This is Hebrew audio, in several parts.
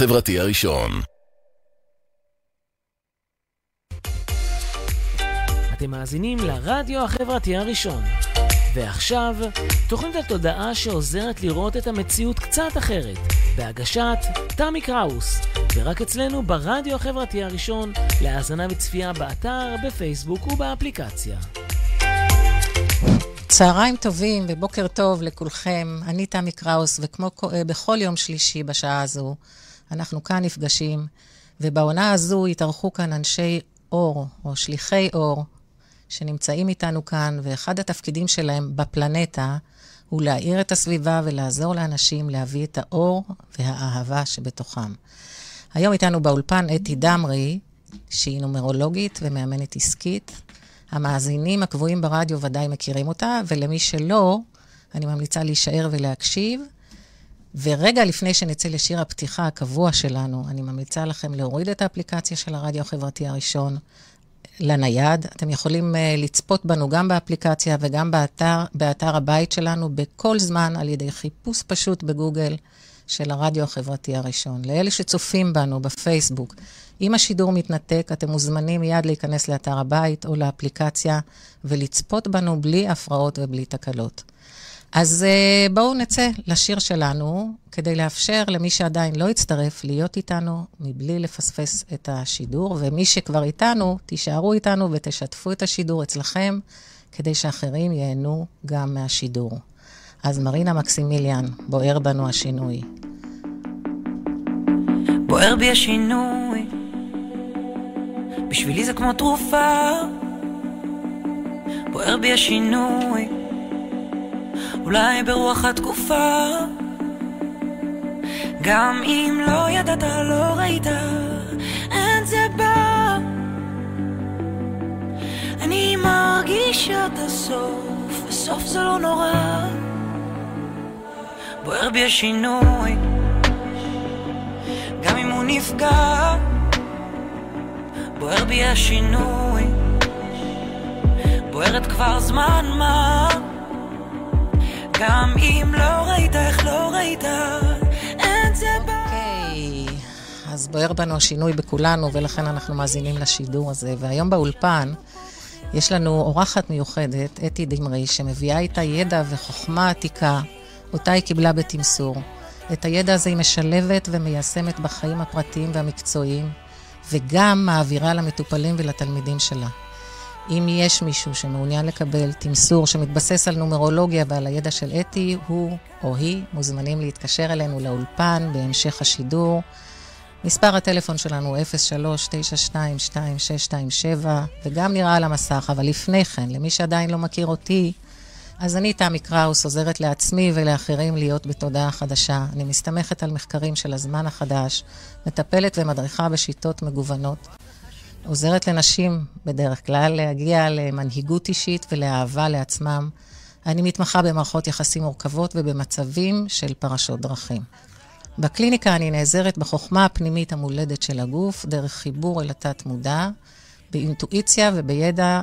החברתי הראשון. אתם מאזינים לרדיו החברתי הראשון. ועכשיו, תוכנית התודעה שעוזרת לראות את המציאות קצת אחרת, בהגשת תמי קראוס, ורק אצלנו ברדיו החברתי הראשון, להאזנה וצפייה באתר, בפייסבוק ובאפליקציה. צהריים טובים ובוקר טוב לכולכם. אני תמי קראוס, וכמו אה, בכל יום שלישי בשעה הזו, אנחנו כאן נפגשים, ובעונה הזו יתארחו כאן אנשי אור, או שליחי אור, שנמצאים איתנו כאן, ואחד התפקידים שלהם בפלנטה הוא להאיר את הסביבה ולעזור לאנשים להביא את האור והאהבה שבתוכם. היום איתנו באולפן אתי דמרי, שהיא נומרולוגית ומאמנת עסקית. המאזינים הקבועים ברדיו ודאי מכירים אותה, ולמי שלא, אני ממליצה להישאר ולהקשיב. ורגע לפני שנצא לשיר הפתיחה הקבוע שלנו, אני ממליצה לכם להוריד את האפליקציה של הרדיו החברתי הראשון לנייד. אתם יכולים uh, לצפות בנו גם באפליקציה וגם באתר, באתר הבית שלנו בכל זמן על ידי חיפוש פשוט בגוגל של הרדיו החברתי הראשון. לאלה שצופים בנו בפייסבוק, אם השידור מתנתק, אתם מוזמנים מיד להיכנס לאתר הבית או לאפליקציה ולצפות בנו בלי הפרעות ובלי תקלות. אז uh, בואו נצא לשיר שלנו, כדי לאפשר למי שעדיין לא הצטרף להיות איתנו מבלי לפספס את השידור, ומי שכבר איתנו, תישארו איתנו ותשתפו את השידור אצלכם, כדי שאחרים ייהנו גם מהשידור. אז מרינה מקסימיליאן, בוער בנו השינוי. בוער בי השינוי, בשבילי זה כמו תרופה. בוער בי השינוי, אולי ברוח התקופה. גם אם לא ידעת, לא ראית, אין זה בא. אני מרגישה את הסוף, וסוף זה לא נורא. בוער בי השינוי, גם אם הוא נפגע. בוער בי השינוי, בוערת כבר זמן מה. גם אם לא ראית, איך לא ראית, אין זה בא. אוקיי, אז בוער בנו השינוי בכולנו, ולכן אנחנו מאזינים לשידור הזה. והיום באולפן יש לנו אורחת מיוחדת, אתי דמרי, שמביאה איתה ידע וחוכמה עתיקה, אותה היא קיבלה בתמסור. את הידע הזה היא משלבת ומיישמת בחיים הפרטיים והמקצועיים, וגם מעבירה למטופלים ולתלמידים שלה. אם יש מישהו שמעוניין לקבל תמסור שמתבסס על נומרולוגיה ועל הידע של אתי, הוא או היא מוזמנים להתקשר אלינו לאולפן בהמשך השידור. מספר הטלפון שלנו הוא 03-922-2627, וגם נראה על המסך, אבל לפני כן, למי שעדיין לא מכיר אותי, אז אני, תמי קראוס, עוזרת לעצמי ולאחרים להיות בתודעה חדשה. אני מסתמכת על מחקרים של הזמן החדש, מטפלת ומדריכה בשיטות מגוונות. עוזרת לנשים בדרך כלל להגיע למנהיגות אישית ולאהבה לעצמם. אני מתמחה במערכות יחסים מורכבות ובמצבים של פרשות דרכים. בקליניקה אני נעזרת בחוכמה הפנימית המולדת של הגוף, דרך חיבור אל התת-מודע, באינטואיציה ובידע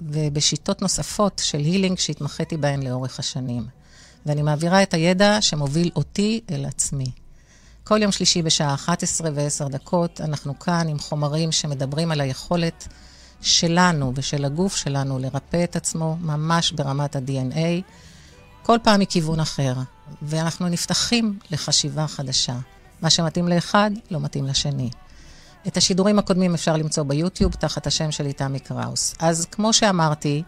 ובשיטות נוספות של הילינג שהתמחיתי בהן לאורך השנים. ואני מעבירה את הידע שמוביל אותי אל עצמי. כל יום שלישי בשעה 11 ו-10 דקות אנחנו כאן עם חומרים שמדברים על היכולת שלנו ושל הגוף שלנו לרפא את עצמו ממש ברמת ה-DNA, כל פעם מכיוון אחר, ואנחנו נפתחים לחשיבה חדשה. מה שמתאים לאחד לא מתאים לשני. את השידורים הקודמים אפשר למצוא ביוטיוב תחת השם שלי תמי קראוס. אז כמו שאמרתי,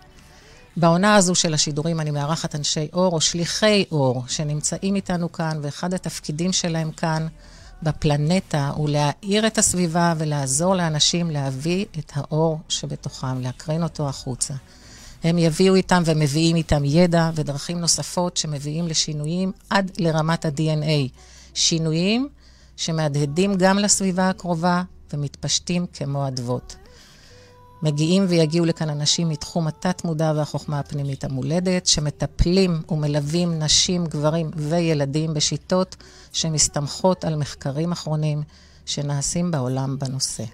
בעונה הזו של השידורים אני מארחת אנשי אור או שליחי אור שנמצאים איתנו כאן, ואחד התפקידים שלהם כאן בפלנטה הוא להאיר את הסביבה ולעזור לאנשים להביא את האור שבתוכם, להקרין אותו החוצה. הם יביאו איתם ומביאים איתם ידע ודרכים נוספות שמביאים לשינויים עד לרמת ה-DNA. שינויים שמהדהדים גם לסביבה הקרובה ומתפשטים כמו אדוות. מגיעים ויגיעו לכאן אנשים מתחום התת-מודע והחוכמה הפנימית המולדת, שמטפלים ומלווים נשים, גברים וילדים בשיטות שמסתמכות על מחקרים אחרונים שנעשים בעולם בנושא.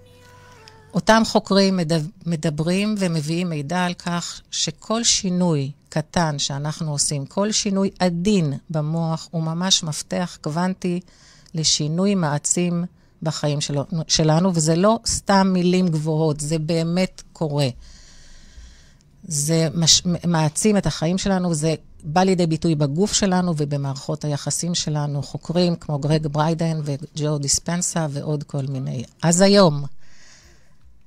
אותם חוקרים מדברים ומביאים מידע על כך שכל שינוי קטן שאנחנו עושים, כל שינוי עדין במוח, הוא ממש מפתח קוונטי לשינוי מעצים בחיים של, שלנו, וזה לא סתם מילים גבוהות, זה באמת קורה. זה מש, מעצים את החיים שלנו, זה בא לידי ביטוי בגוף שלנו ובמערכות היחסים שלנו. חוקרים כמו גרג בריידן וג'ו דיספנסה ועוד כל מיני. אז היום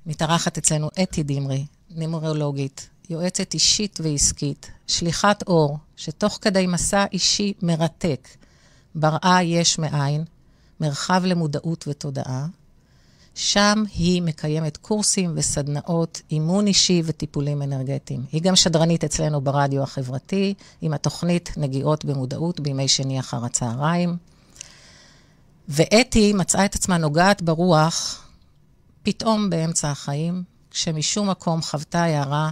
מתארחת אצלנו אתי דמרי, נימרולוגית, יועצת אישית ועסקית, שליחת אור, שתוך כדי מסע אישי מרתק, בראה יש מאין, מרחב למודעות ותודעה. שם היא מקיימת קורסים וסדנאות, אימון אישי וטיפולים אנרגטיים. היא גם שדרנית אצלנו ברדיו החברתי, עם התוכנית נגיעות במודעות בימי שני אחר הצהריים. ואתי מצאה את עצמה נוגעת ברוח פתאום באמצע החיים, כשמשום מקום חוותה הערה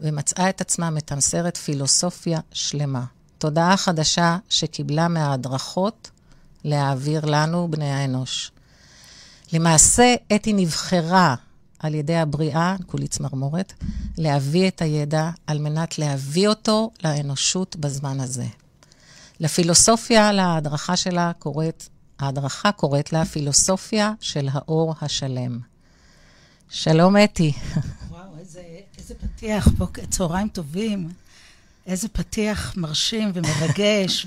ומצאה את עצמה מתמסרת פילוסופיה שלמה. תודעה חדשה שקיבלה מההדרכות להעביר לנו, בני האנוש. למעשה, אתי נבחרה על ידי הבריאה, כולי צמרמורת, להביא את הידע על מנת להביא אותו לאנושות בזמן הזה. לפילוסופיה, להדרכה שלה קוראת, ההדרכה קוראת לה פילוסופיה של האור השלם. שלום, אתי. וואו, איזה, איזה פתיח, בוקר, צהריים טובים. איזה פתיח מרשים ומרגש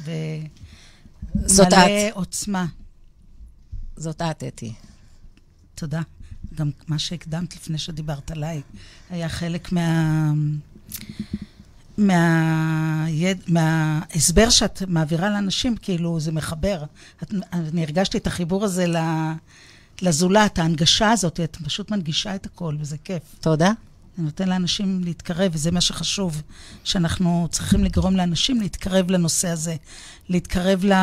ומלא עוצמה. זאת את, אתי. תודה. גם מה שהקדמת לפני שדיברת עליי היה חלק מה... מהיד... מההסבר שאת מעבירה לאנשים, כאילו זה מחבר. את... אני הרגשתי את החיבור הזה ל... לזולת, ההנגשה הזאת, את פשוט מנגישה את הכל, וזה כיף. תודה. זה נותן לאנשים להתקרב, וזה מה שחשוב, שאנחנו צריכים לגרום לאנשים להתקרב לנושא הזה, להתקרב ל...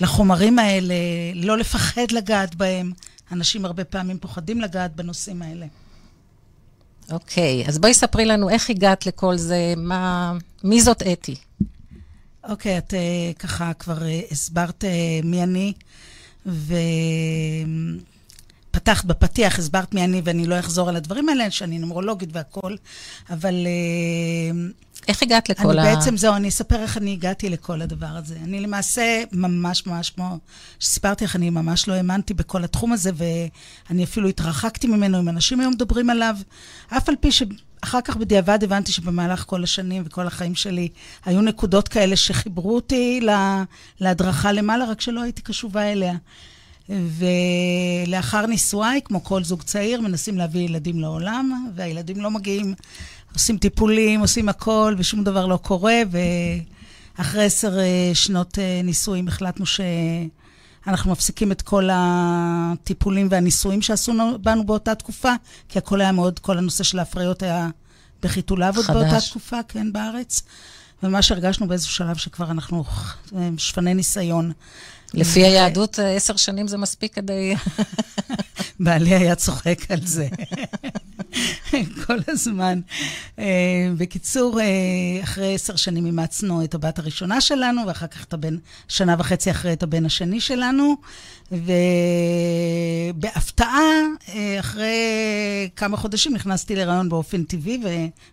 לחומרים האלה, לא לפחד לגעת בהם. אנשים הרבה פעמים פוחדים לגעת בנושאים האלה. אוקיי, אז בואי ספרי לנו איך הגעת לכל זה, מה... מי זאת אתי? אוקיי, את uh, ככה כבר uh, הסברת uh, מי אני, ופתחת בפתיח, הסברת מי אני, ואני לא אחזור על הדברים האלה, שאני נומרולוגית והכול, אבל... Uh, איך הגעת לכל אני ה... בעצם, זהו, אני אספר איך אני הגעתי לכל הדבר הזה. אני למעשה, ממש ממש, כמו שסיפרתי לך, אני ממש לא האמנתי בכל התחום הזה, ואני אפילו התרחקתי ממנו, אם אנשים היום מדברים עליו, אף על פי שאחר כך בדיעבד הבנתי שבמהלך כל השנים וכל החיים שלי, היו נקודות כאלה שחיברו אותי לה, להדרכה למעלה, רק שלא הייתי קשובה אליה. ולאחר נישואיי, כמו כל זוג צעיר, מנסים להביא ילדים לעולם, והילדים לא מגיעים עושים טיפולים, עושים הכל, ושום דבר לא קורה, ואחרי עשר אה, שנות אה, נישואים החלטנו שאנחנו מפסיקים את כל הטיפולים והנישואים שעשו בנו באותה תקופה, כי הכל היה מאוד, כל הנושא של ההפריות היה בחיתוליו עוד באותה תקופה, כן, בארץ. וממש הרגשנו באיזשהו שלב שכבר אנחנו אה, שפני ניסיון. לפי היהדות, עשר שנים זה מספיק כדי... בעלי היה צוחק על זה. כל הזמן. Uh, בקיצור, uh, אחרי עשר שנים אימצנו את הבת הראשונה שלנו, ואחר כך את הבן, שנה וחצי אחרי את הבן השני שלנו. ובהפתעה, אחרי כמה חודשים נכנסתי להיריון באופן טבעי,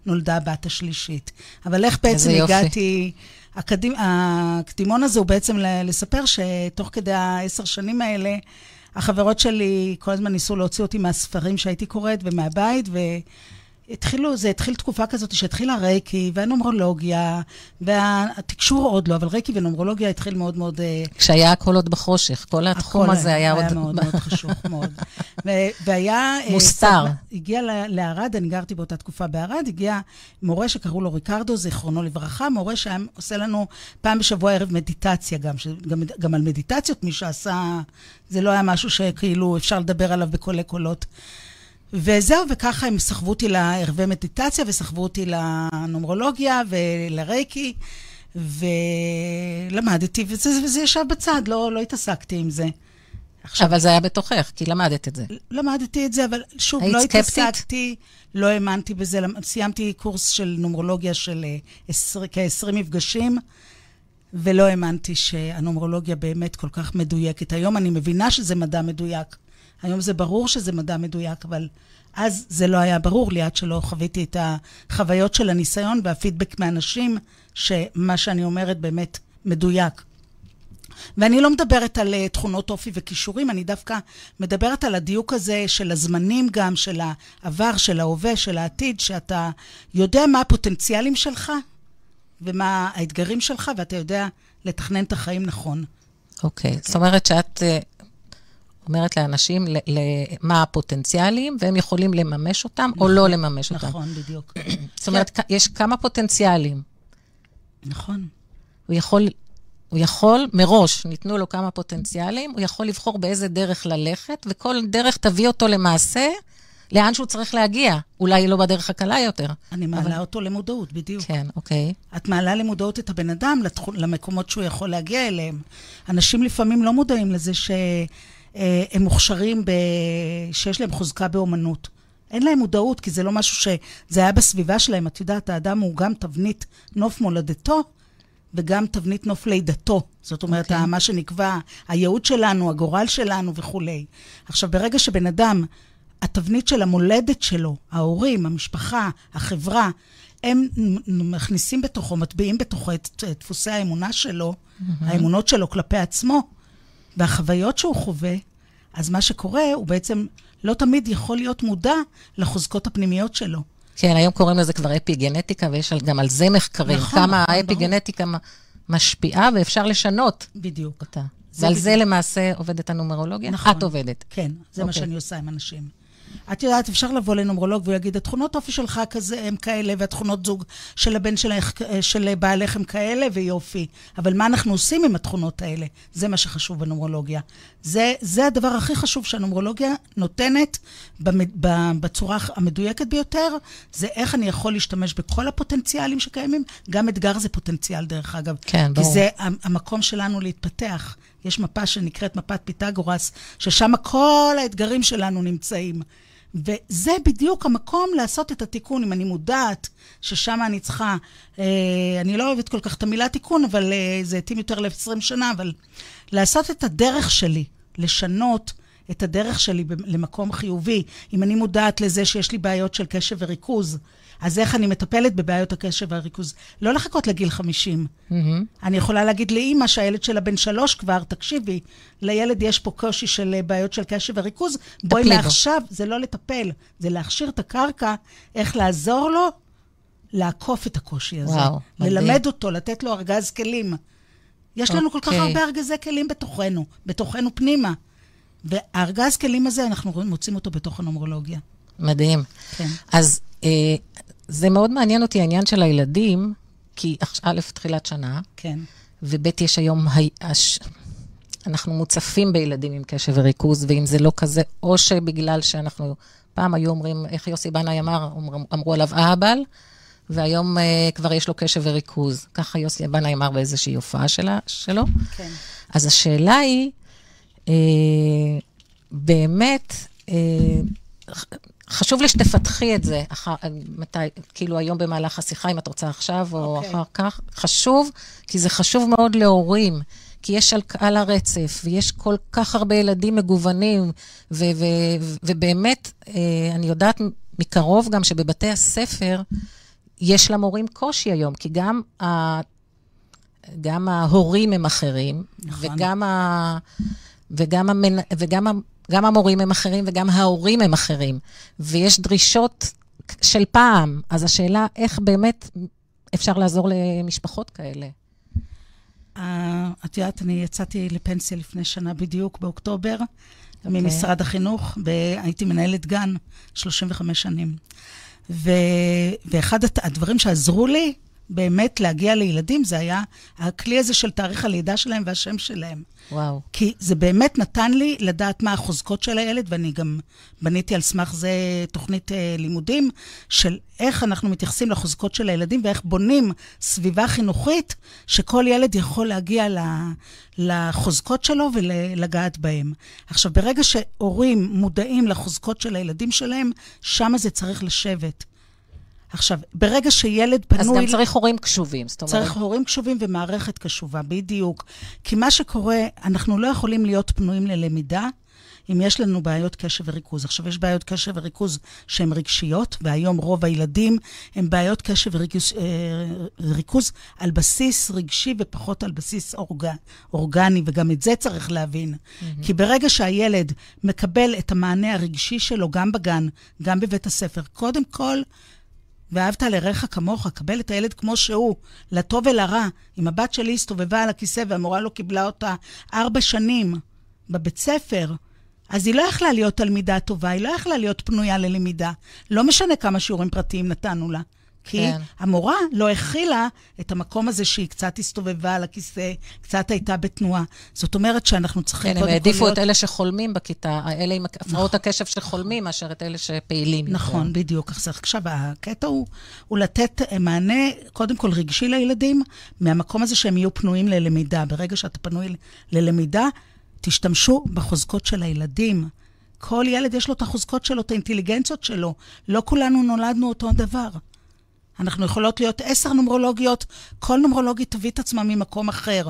ונולדה הבת השלישית. אבל איך בעצם הגעתי... הקדימ, הקדימון הזה הוא בעצם לספר שתוך כדי העשר שנים האלה, החברות שלי כל הזמן ניסו להוציא אותי מהספרים שהייתי קוראת ומהבית, ו... התחילו, זה התחיל תקופה כזאת שהתחילה רייקי והנומרולוגיה, והתקשור עוד לא, אבל רייקי ונומרולוגיה התחיל מאוד מאוד... אה, כשהיה הכל עוד בחושך, כל התחום הזה היה, היה עוד... היה מאוד מאוד חשוך מאוד. והיה... אה, מוסתר. הגיע לערד, אני גרתי באותה תקופה בערד, הגיע מורה שקראו לו ריקרדו, זיכרונו לברכה, מורה שהיה עושה לנו פעם בשבוע ערב מדיטציה גם, שגם, גם על מדיטציות, מי שעשה... זה לא היה משהו שכאילו אפשר לדבר עליו בקולי קולות. וזהו, וככה הם סחבו אותי לערבי מדיטציה, וסחבו אותי לנומרולוגיה ולרייקי, ולמדתי, וזה, וזה ישב בצד, לא, לא התעסקתי עם זה. עכשיו, אבל זה היה בתוכך, כי למדת את זה. למדתי את זה, אבל שוב, לא סקפטית? התעסקתי, לא האמנתי בזה. סיימתי קורס של נומרולוגיה של אה, כ-20 מפגשים, ולא האמנתי שהנומרולוגיה באמת כל כך מדויקת. היום אני מבינה שזה מדע מדויק. היום זה ברור שזה מדע מדויק, אבל אז זה לא היה ברור לי עד שלא חוויתי את החוויות של הניסיון והפידבק מאנשים, שמה שאני אומרת באמת מדויק. ואני לא מדברת על uh, תכונות אופי וכישורים, אני דווקא מדברת על הדיוק הזה של הזמנים גם, של העבר, של ההווה, של העתיד, שאתה יודע מה הפוטנציאלים שלך ומה האתגרים שלך, ואתה יודע לתכנן את החיים נכון. אוקיי, okay. okay. זאת אומרת שאת uh, אומרת לאנשים ל- ל- מה הפוטנציאלים, והם יכולים לממש אותם נכון, או לא לממש נכון, אותם. נכון, בדיוק. זאת אומרת. יש כמה פוטנציאלים. נכון. הוא יכול הוא יכול, מראש, ניתנו לו כמה פוטנציאלים, הוא יכול לבחור באיזה דרך ללכת, וכל דרך תביא אותו למעשה לאן שהוא צריך להגיע. אולי לא בדרך הקלה יותר. אני מעלה אבל... אותו למודעות, בדיוק. כן, אוקיי. את מעלה למודעות את הבן אדם לתח... למקומות שהוא יכול להגיע אליהם. אנשים לפעמים לא מודעים לזה שהם אה, מוכשרים, ב... שיש להם חוזקה באומנות. אין להם מודעות, כי זה לא משהו שזה היה בסביבה שלהם. את יודעת, האדם הוא גם תבנית נוף מולדתו, וגם תבנית נוף לידתו. זאת אומרת, okay. אוקיי. מה שנקבע, הייעוד שלנו, הגורל שלנו וכולי. עכשיו, ברגע שבן אדם, התבנית של המולדת שלו, ההורים, המשפחה, החברה, הם מכניסים בתוכו, מטביעים בתוכו את דפוסי האמונה שלו, mm-hmm. האמונות שלו כלפי עצמו, והחוויות שהוא חווה, אז מה שקורה, הוא בעצם לא תמיד יכול להיות מודע לחוזקות הפנימיות שלו. כן, היום קוראים לזה כבר אפי-גנטיקה, ויש גם על זה מחקרים. נכון, כמה נכון, האפי-גנטיקה משפיעה ואפשר לשנות בדיוק. אותה. ועל בדיוק. זה למעשה עובדת הנומרולוגיה? נכון. את עובדת. כן, זה okay. מה אוקיי. שאני עושה עם אנשים. את יודעת, אפשר לבוא לנומרולוג והוא יגיד, התכונות אופי שלך כזה הם כאלה, והתכונות זוג של הבן שלך, של בעלך הם כאלה, ויופי. אבל מה אנחנו עושים עם התכונות האלה? זה מה שחשוב בנומרולוגיה. זה, זה הדבר הכי חשוב שהנומרולוגיה נותנת בצורה המדויקת ביותר, זה איך אני יכול להשתמש בכל הפוטנציאלים שקיימים. גם אתגר זה פוטנציאל, דרך אגב. כן, ברור. כי זה המקום שלנו להתפתח. יש מפה שנקראת מפת פיתגורס, ששם כל האתגרים שלנו נמצאים. וזה בדיוק המקום לעשות את התיקון, אם אני מודעת ששם אני צריכה, אה, אני לא אוהבת כל כך את המילה תיקון, אבל אה, זה התאים יותר ל-20 שנה, אבל לעשות את הדרך שלי, לשנות את הדרך שלי למקום חיובי. אם אני מודעת לזה שיש לי בעיות של קשב וריכוז, אז איך אני מטפלת בבעיות הקשב והריכוז? לא לחכות לגיל 50. Mm-hmm. אני יכולה להגיד לאימא שהילד שלה בן שלוש כבר, תקשיבי, לילד יש פה קושי של אה, בעיות של קשב וריכוז, בואי מעכשיו, זה לא לטפל, זה להכשיר את הקרקע, איך לעזור לו לעקוף את הקושי הזה. וואו, מדהים. ללמד אותו, לתת לו ארגז כלים. יש לנו okay. כל כך אוקיי. הרבה ארגזי כלים בתוכנו, בתוכנו פנימה. והארגז כלים הזה, אנחנו מוצאים אותו בתוך הנומרולוגיה. מדהים. כן. אז אה, זה מאוד מעניין אותי העניין של הילדים, כי א', תחילת שנה, כן. וב', יש היום, הש... אנחנו מוצפים בילדים עם קשב וריכוז, ואם זה לא כזה, או שבגלל שאנחנו, פעם היו אומרים, איך יוסי בנאי אמר, אמר, אמרו עליו אהבל, והיום uh, כבר יש לו קשב וריכוז. ככה יוסי בנאי אמר באיזושהי הופעה שלה, שלו. כן. אז השאלה היא, uh, באמת, uh, חשוב לי שתפתחי את זה, אחר, מתי, כאילו היום במהלך השיחה, אם את רוצה עכשיו או okay. אוקיי. אחר כך. חשוב, כי זה חשוב מאוד להורים. כי יש על, על הרצף, ויש כל כך הרבה ילדים מגוונים, ו, ו, ו, ובאמת, אה, אני יודעת מקרוב גם שבבתי הספר יש למורים קושי היום, כי גם, ה, גם ההורים הם אחרים, נכון. וגם, ה, וגם, המנ, וגם גם המורים הם אחרים וגם ההורים הם אחרים. ויש דרישות של פעם, אז השאלה איך באמת אפשר לעזור למשפחות כאלה. Uh, את יודעת, אני יצאתי לפנסיה לפני שנה בדיוק, באוקטובר, okay. אוקיי. ממשרד החינוך, והייתי מנהלת גן 35 שנים. ו... ואחד הדברים שעזרו לי באמת להגיע לילדים, זה היה הכלי הזה של תאריך הלידה שלהם והשם שלהם. וואו. כי זה באמת נתן לי לדעת מה החוזקות של הילד, ואני גם בניתי על סמך זה תוכנית אה, לימודים, של איך אנחנו מתייחסים לחוזקות של הילדים ואיך בונים סביבה חינוכית, שכל ילד יכול להגיע לחוזקות שלו ולגעת בהם. עכשיו, ברגע שהורים מודעים לחוזקות של הילדים שלהם, שם זה צריך לשבת. עכשיו, ברגע שילד פנוי... אז גם צריך הורים קשובים, זאת אומרת... צריך הורים קשובים ומערכת קשובה, בדיוק. כי מה שקורה, אנחנו לא יכולים להיות פנויים ללמידה אם יש לנו בעיות קשב וריכוז. עכשיו, יש בעיות קשב וריכוז שהן רגשיות, והיום רוב הילדים הם בעיות קשב וריכוז אה, על בסיס רגשי ופחות על בסיס אורג, אורגני, וגם את זה צריך להבין. Mm-hmm. כי ברגע שהילד מקבל את המענה הרגשי שלו, גם בגן, גם בבית הספר, קודם כל, ואהבת לרעך כמוך, קבל את הילד כמו שהוא, לטוב ולרע. אם הבת שלי הסתובבה על הכיסא והמורה לא קיבלה אותה ארבע שנים בבית ספר, אז היא לא יכלה להיות תלמידה טובה, היא לא יכלה להיות פנויה ללמידה. לא משנה כמה שיעורים פרטיים נתנו לה. כי כן. המורה לא הכילה את המקום הזה שהיא קצת הסתובבה על הכיסא, קצת הייתה בתנועה. זאת אומרת שאנחנו צריכים כן, קודם כל להיות... כן, הם העדיפו את אלה שחולמים בכיתה, אלה עם הפרעות נכון. הקשב שחולמים, מאשר את אלה שפעילים. נכון, יותר. בדיוק. עכשיו, הקטע הוא, הוא לתת מענה, קודם כל רגשי לילדים, מהמקום הזה שהם יהיו פנויים ללמידה. ברגע שאתה פנוי ללמידה, תשתמשו בחוזקות של הילדים. כל ילד יש לו את החוזקות שלו, את האינטליגנציות שלו. לא כולנו נולדנו אותו דבר. אנחנו יכולות להיות עשר נומרולוגיות, כל נומרולוגית תביא את עצמה ממקום אחר.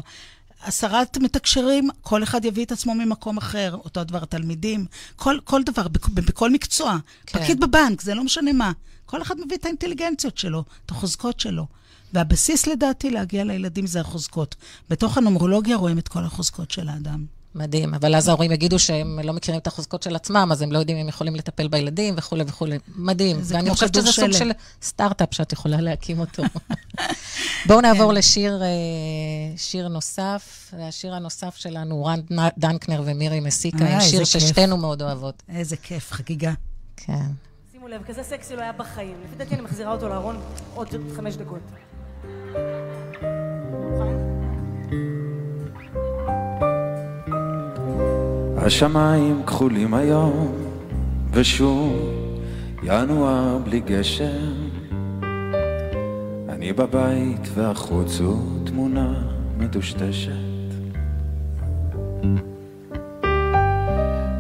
עשרת מתקשרים, כל אחד יביא את עצמו ממקום אחר. אותו הדבר התלמידים, כל, כל דבר, בכל מקצוע. כן. פקיד בבנק, זה לא משנה מה. כל אחד מביא את האינטליגנציות שלו, את החוזקות שלו. והבסיס לדעתי להגיע לילדים זה החוזקות. בתוך הנומרולוגיה רואים את כל החוזקות של האדם. מדהים, אבל אז ההורים יגידו שהם לא מכירים את החוזקות של עצמם, אז הם לא יודעים אם הם יכולים לטפל בילדים וכולי וכולי. מדהים. ואני חושבת שזה סוג של סטארט-אפ שאת יכולה להקים אותו. בואו נעבור כן. לשיר אה, שיר נוסף. השיר הנוסף שלנו, רן דנקנר ומירי מסיקה, עם שיר ששתינו מאוד אוהבות. איזה כיף, חגיגה. כן. שימו לב, כזה סקסי לא היה בחיים. לפי דעתי אני מחזירה אותו לארון עוד חמש דקות. השמיים כחולים היום, ושוב ינואר בלי גשם. אני בבית והחוץ הוא תמונה מטושטשת.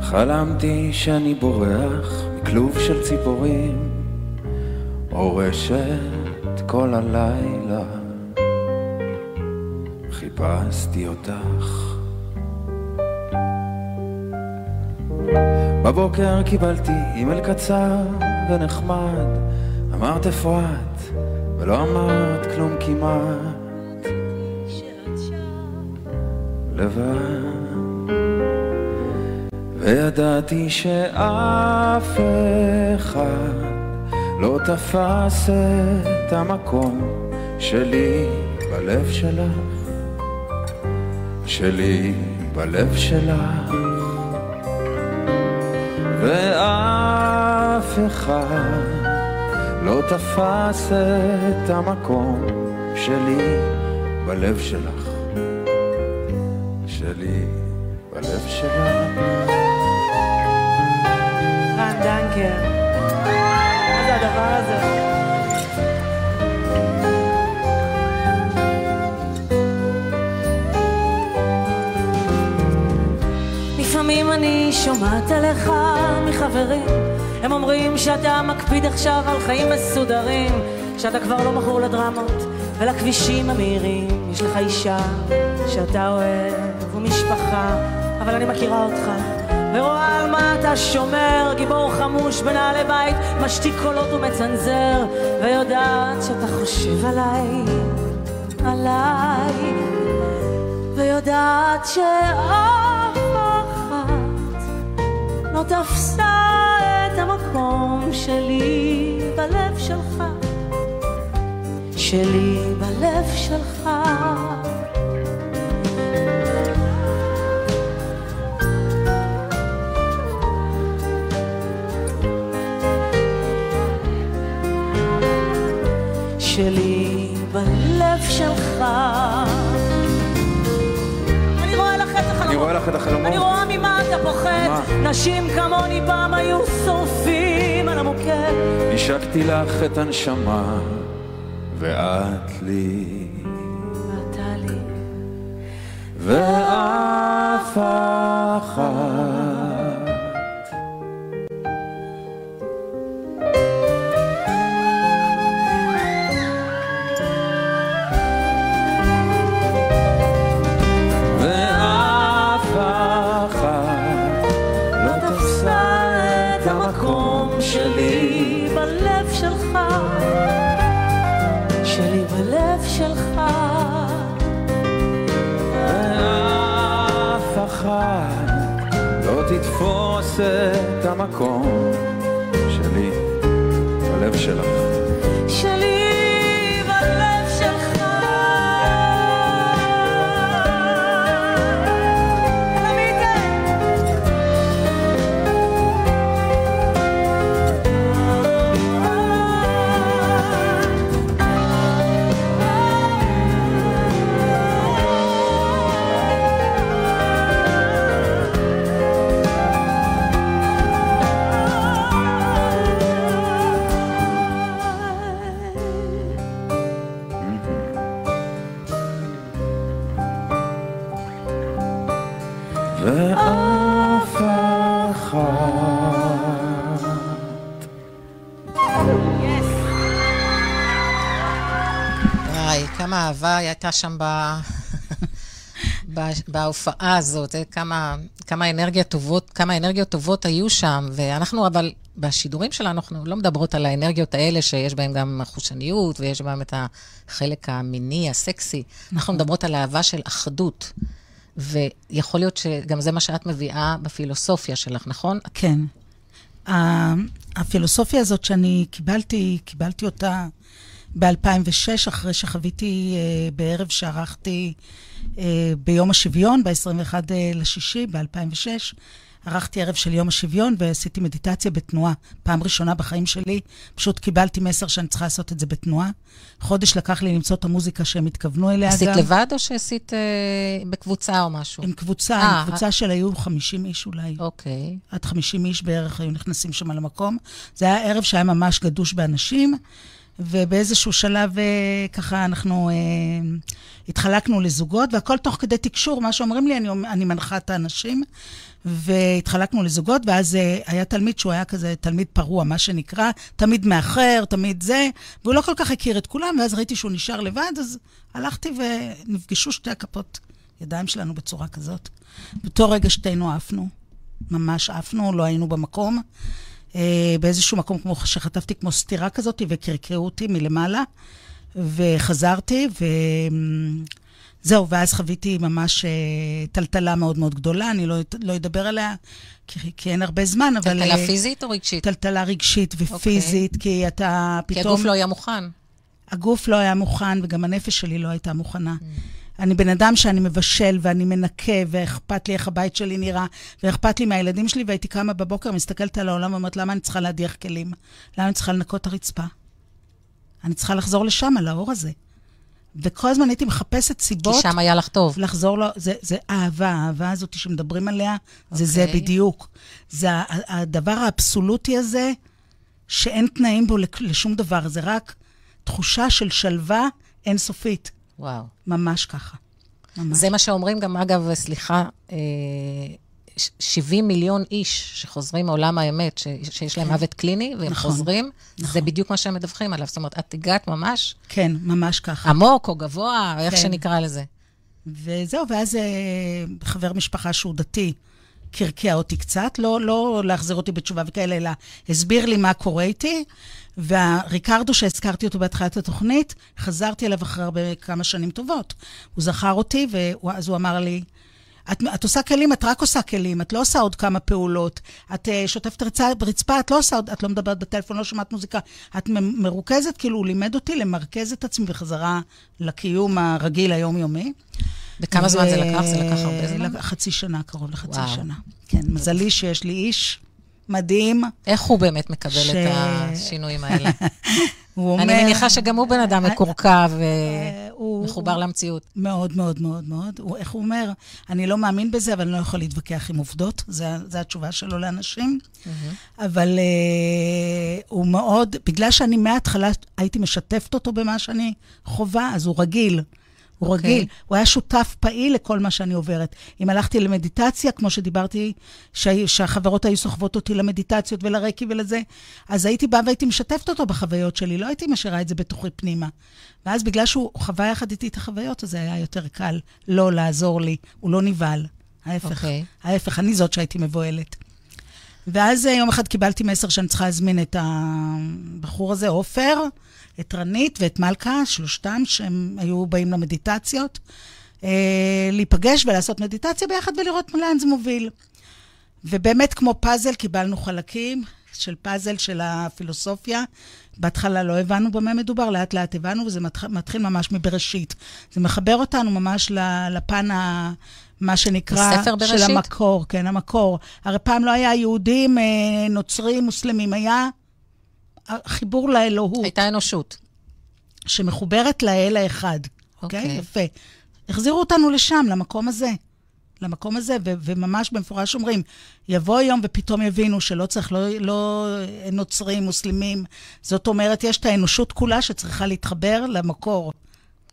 חלמתי שאני בורח מכלוב של ציפורים, אורשת כל הלילה. חיפשתי אותך בבוקר קיבלתי אימייל קצר ונחמד, אמרת איפה את, ולא אמרת כלום כמעט. לבד, וידעתי שאף אחד לא תפס את המקום שלי בלב שלך, שלי בלב שלך. ואף אחד לא תפס את המקום שלי בלב שלך, שלי בלב שלך. רן דנקר, מה זה הדבר הזה? לפעמים אני שומעת עליך מחברים הם אומרים שאתה מקפיד עכשיו על חיים מסודרים שאתה כבר לא מכור לדרמות ולכבישים המהירים. יש לך אישה שאתה אוהב ומשפחה אבל אני מכירה אותך ורואה על מה אתה שומר. גיבור חמוש בנעלי בית משתיק קולות ומצנזר ויודעת שאתה חושב עליי עליי ויודעת שאתה לא תפסה המקום שלי בלב שלך, שלי בלב שלך. שלי בלב שלך. אני רואה לך את החלומות. אני רואה ממה אתה פוחד. נשים כמוני פעם היו שורפים השקתי לך את הנשמה, ואת לי. ואתה לי. ואף אחת. המקום שלי בלב שלך. כמה אהבה הייתה שם ב... בהופעה הזאת, אה, כמה, כמה, אנרגיה טובות, כמה אנרגיות טובות היו שם, ואנחנו אבל, בשידורים שלנו, אנחנו לא מדברות על האנרגיות האלה שיש בהן גם חושניות, ויש בהן את החלק המיני, הסקסי. אנחנו נכון. מדברות על אהבה של אחדות. ויכול להיות שגם זה מה שאת מביאה בפילוסופיה שלך, נכון? כן. הפילוסופיה הזאת שאני קיבלתי, קיבלתי אותה ב-2006, אחרי שחוויתי אה, בערב שערכתי אה, ביום השוויון, ב-21 אה, לשישי, ב-2006, ערכתי ערב של יום השוויון ועשיתי מדיטציה בתנועה. פעם ראשונה בחיים שלי, פשוט קיבלתי מסר שאני צריכה לעשות את זה בתנועה. חודש לקח לי למצוא את המוזיקה שהם התכוונו אליה עשית גם. עשית לבד או שעשית אה, בקבוצה או משהו? עם קבוצה, 아, עם קבוצה 아... של היו 50 איש אולי. אוקיי. עד 50 איש בערך היו נכנסים שם למקום. זה היה ערב שהיה ממש גדוש באנשים. ובאיזשהו שלב אה, ככה אנחנו אה, התחלקנו לזוגות, והכל תוך כדי תקשור, מה שאומרים לי, אני, אני מנחה את האנשים, והתחלקנו לזוגות, ואז אה, היה תלמיד שהוא היה כזה תלמיד פרוע, מה שנקרא, תמיד מאחר, תמיד זה, והוא לא כל כך הכיר את כולם, ואז ראיתי שהוא נשאר לבד, אז הלכתי ונפגשו שתי הכפות ידיים שלנו בצורה כזאת. באותו רגע שתינו עפנו, ממש עפנו, לא היינו במקום. אה, באיזשהו מקום כמו שחטפתי כמו סטירה כזאת, וקרקעו אותי מלמעלה, וחזרתי, וזהו, ואז חוויתי ממש אה, טלטלה מאוד מאוד גדולה, אני לא, לא אדבר עליה, כי, כי אין הרבה זמן, אבל... טלטלה אה, פיזית או רגשית? טלטלה רגשית ופיזית, okay. אוקיי. כי אתה פתאום... כי הגוף לא היה מוכן. הגוף לא היה מוכן, וגם הנפש שלי לא הייתה מוכנה. Mm. אני בן אדם שאני מבשל ואני מנקה, ואכפת לי איך הבית שלי נראה, ואכפת לי מהילדים שלי, והייתי קמה בבוקר, מסתכלת על העולם ואומרת, למה אני צריכה להדיח כלים? למה אני צריכה לנקות את הרצפה? אני צריכה לחזור לשם, לאור הזה. וכל הזמן הייתי מחפשת סיבות... כי שם היה לך טוב. לחזור לו, זה, זה אהבה, האהבה הזאת שמדברים עליה, okay. זה זה אוקיי. בדיוק. זה הדבר האבסולוטי הזה, שאין תנאים בו לשום דבר, זה רק תחושה של שלווה אינסופית. וואו. ממש ככה. ממש. זה מה שאומרים גם, אגב, סליחה, 70 אה, מיליון איש שחוזרים מעולם האמת, ש, שיש להם כן. מוות קליני, והם נכון, חוזרים, נכון. זה בדיוק מה שהם מדווחים עליו. זאת אומרת, את הגעת ממש... כן, ממש ככה. עמוק או גבוה, כן. איך שנקרא לזה. וזהו, ואז אה, חבר משפחה שהוא דתי, קרקע אותי קצת, לא, לא להחזיר אותי בתשובה וכאלה, אלא הסביר לי מה קורה איתי. והריקרדו שהזכרתי אותו בהתחלת התוכנית, חזרתי אליו אחרי הרבה כמה שנים טובות. הוא זכר אותי, ואז הוא אמר לי, את, את עושה כלים, את רק עושה כלים, את לא עושה עוד כמה פעולות. את uh, שוטפת רצפה, את לא עושה עוד, את לא מדברת בטלפון, לא שומעת מוזיקה. את מרוכזת, כאילו הוא לימד אותי למרכז את עצמי בחזרה לקיום הרגיל היומיומי. וכמה ו... זמן זה לקח? זה לקח הרבה זמן? חצי שנה, קרוב לחצי וואו. שנה. כן, מזלי שיש לי איש מדהים. איך הוא באמת מקבל ש... את השינויים האלה? הוא אומר... אני מניחה שגם הוא בן אדם מקורקע ומחובר למציאות. מאוד, מאוד, מאוד, מאוד. הוא, איך הוא אומר? אני לא מאמין בזה, אבל אני לא יכול להתווכח עם עובדות. זו התשובה שלו לאנשים. אבל uh, הוא מאוד, בגלל שאני מההתחלה הייתי משתפת אותו במה שאני חווה, אז הוא רגיל. הוא okay. אוקיי. רגיל, הוא היה שותף פעיל לכל מה שאני עוברת. אם הלכתי למדיטציה, כמו שדיברתי, שה, שהחברות היו סוחבות אותי למדיטציות ולרקי ולזה, אז הייתי באה והייתי משתפת אותו בחוויות שלי, לא הייתי משאירה את זה בתוכי פנימה. ואז בגלל שהוא חווה יחד איתי את החוויות, אז זה היה יותר קל לא לעזור לי, הוא לא נבהל. ההפך, okay. אוקיי. ההפך, אני זאת שהייתי מבוהלת. ואז יום אחד קיבלתי מסר שאני צריכה להזמין את הבחור הזה, עופר, את רנית ואת מלכה, שלושתם, שהם היו באים למדיטציות. אה, להיפגש ולעשות מדיטציה ביחד ולראות לאן זה מוביל. ובאמת, כמו פאזל, קיבלנו חלקים של פאזל של הפילוסופיה. בהתחלה לא הבנו במה מדובר, לאט לאט הבנו, וזה מתחיל ממש מבראשית. זה מחבר אותנו ממש לפן ה... מה שנקרא... ספר בראשית? של המקור, כן, המקור. הרי פעם לא היה יהודים, אה, נוצרים, מוסלמים, היה חיבור לאלוהות. הייתה אנושות. שמחוברת לאל האחד, אוקיי? Okay. אוקיי. יפה. החזירו אותנו לשם, למקום הזה. למקום הזה, ו- וממש במפורש אומרים, יבוא יום ופתאום יבינו שלא צריך לא, לא נוצרים, מוסלמים. זאת אומרת, יש את האנושות כולה שצריכה להתחבר למקור.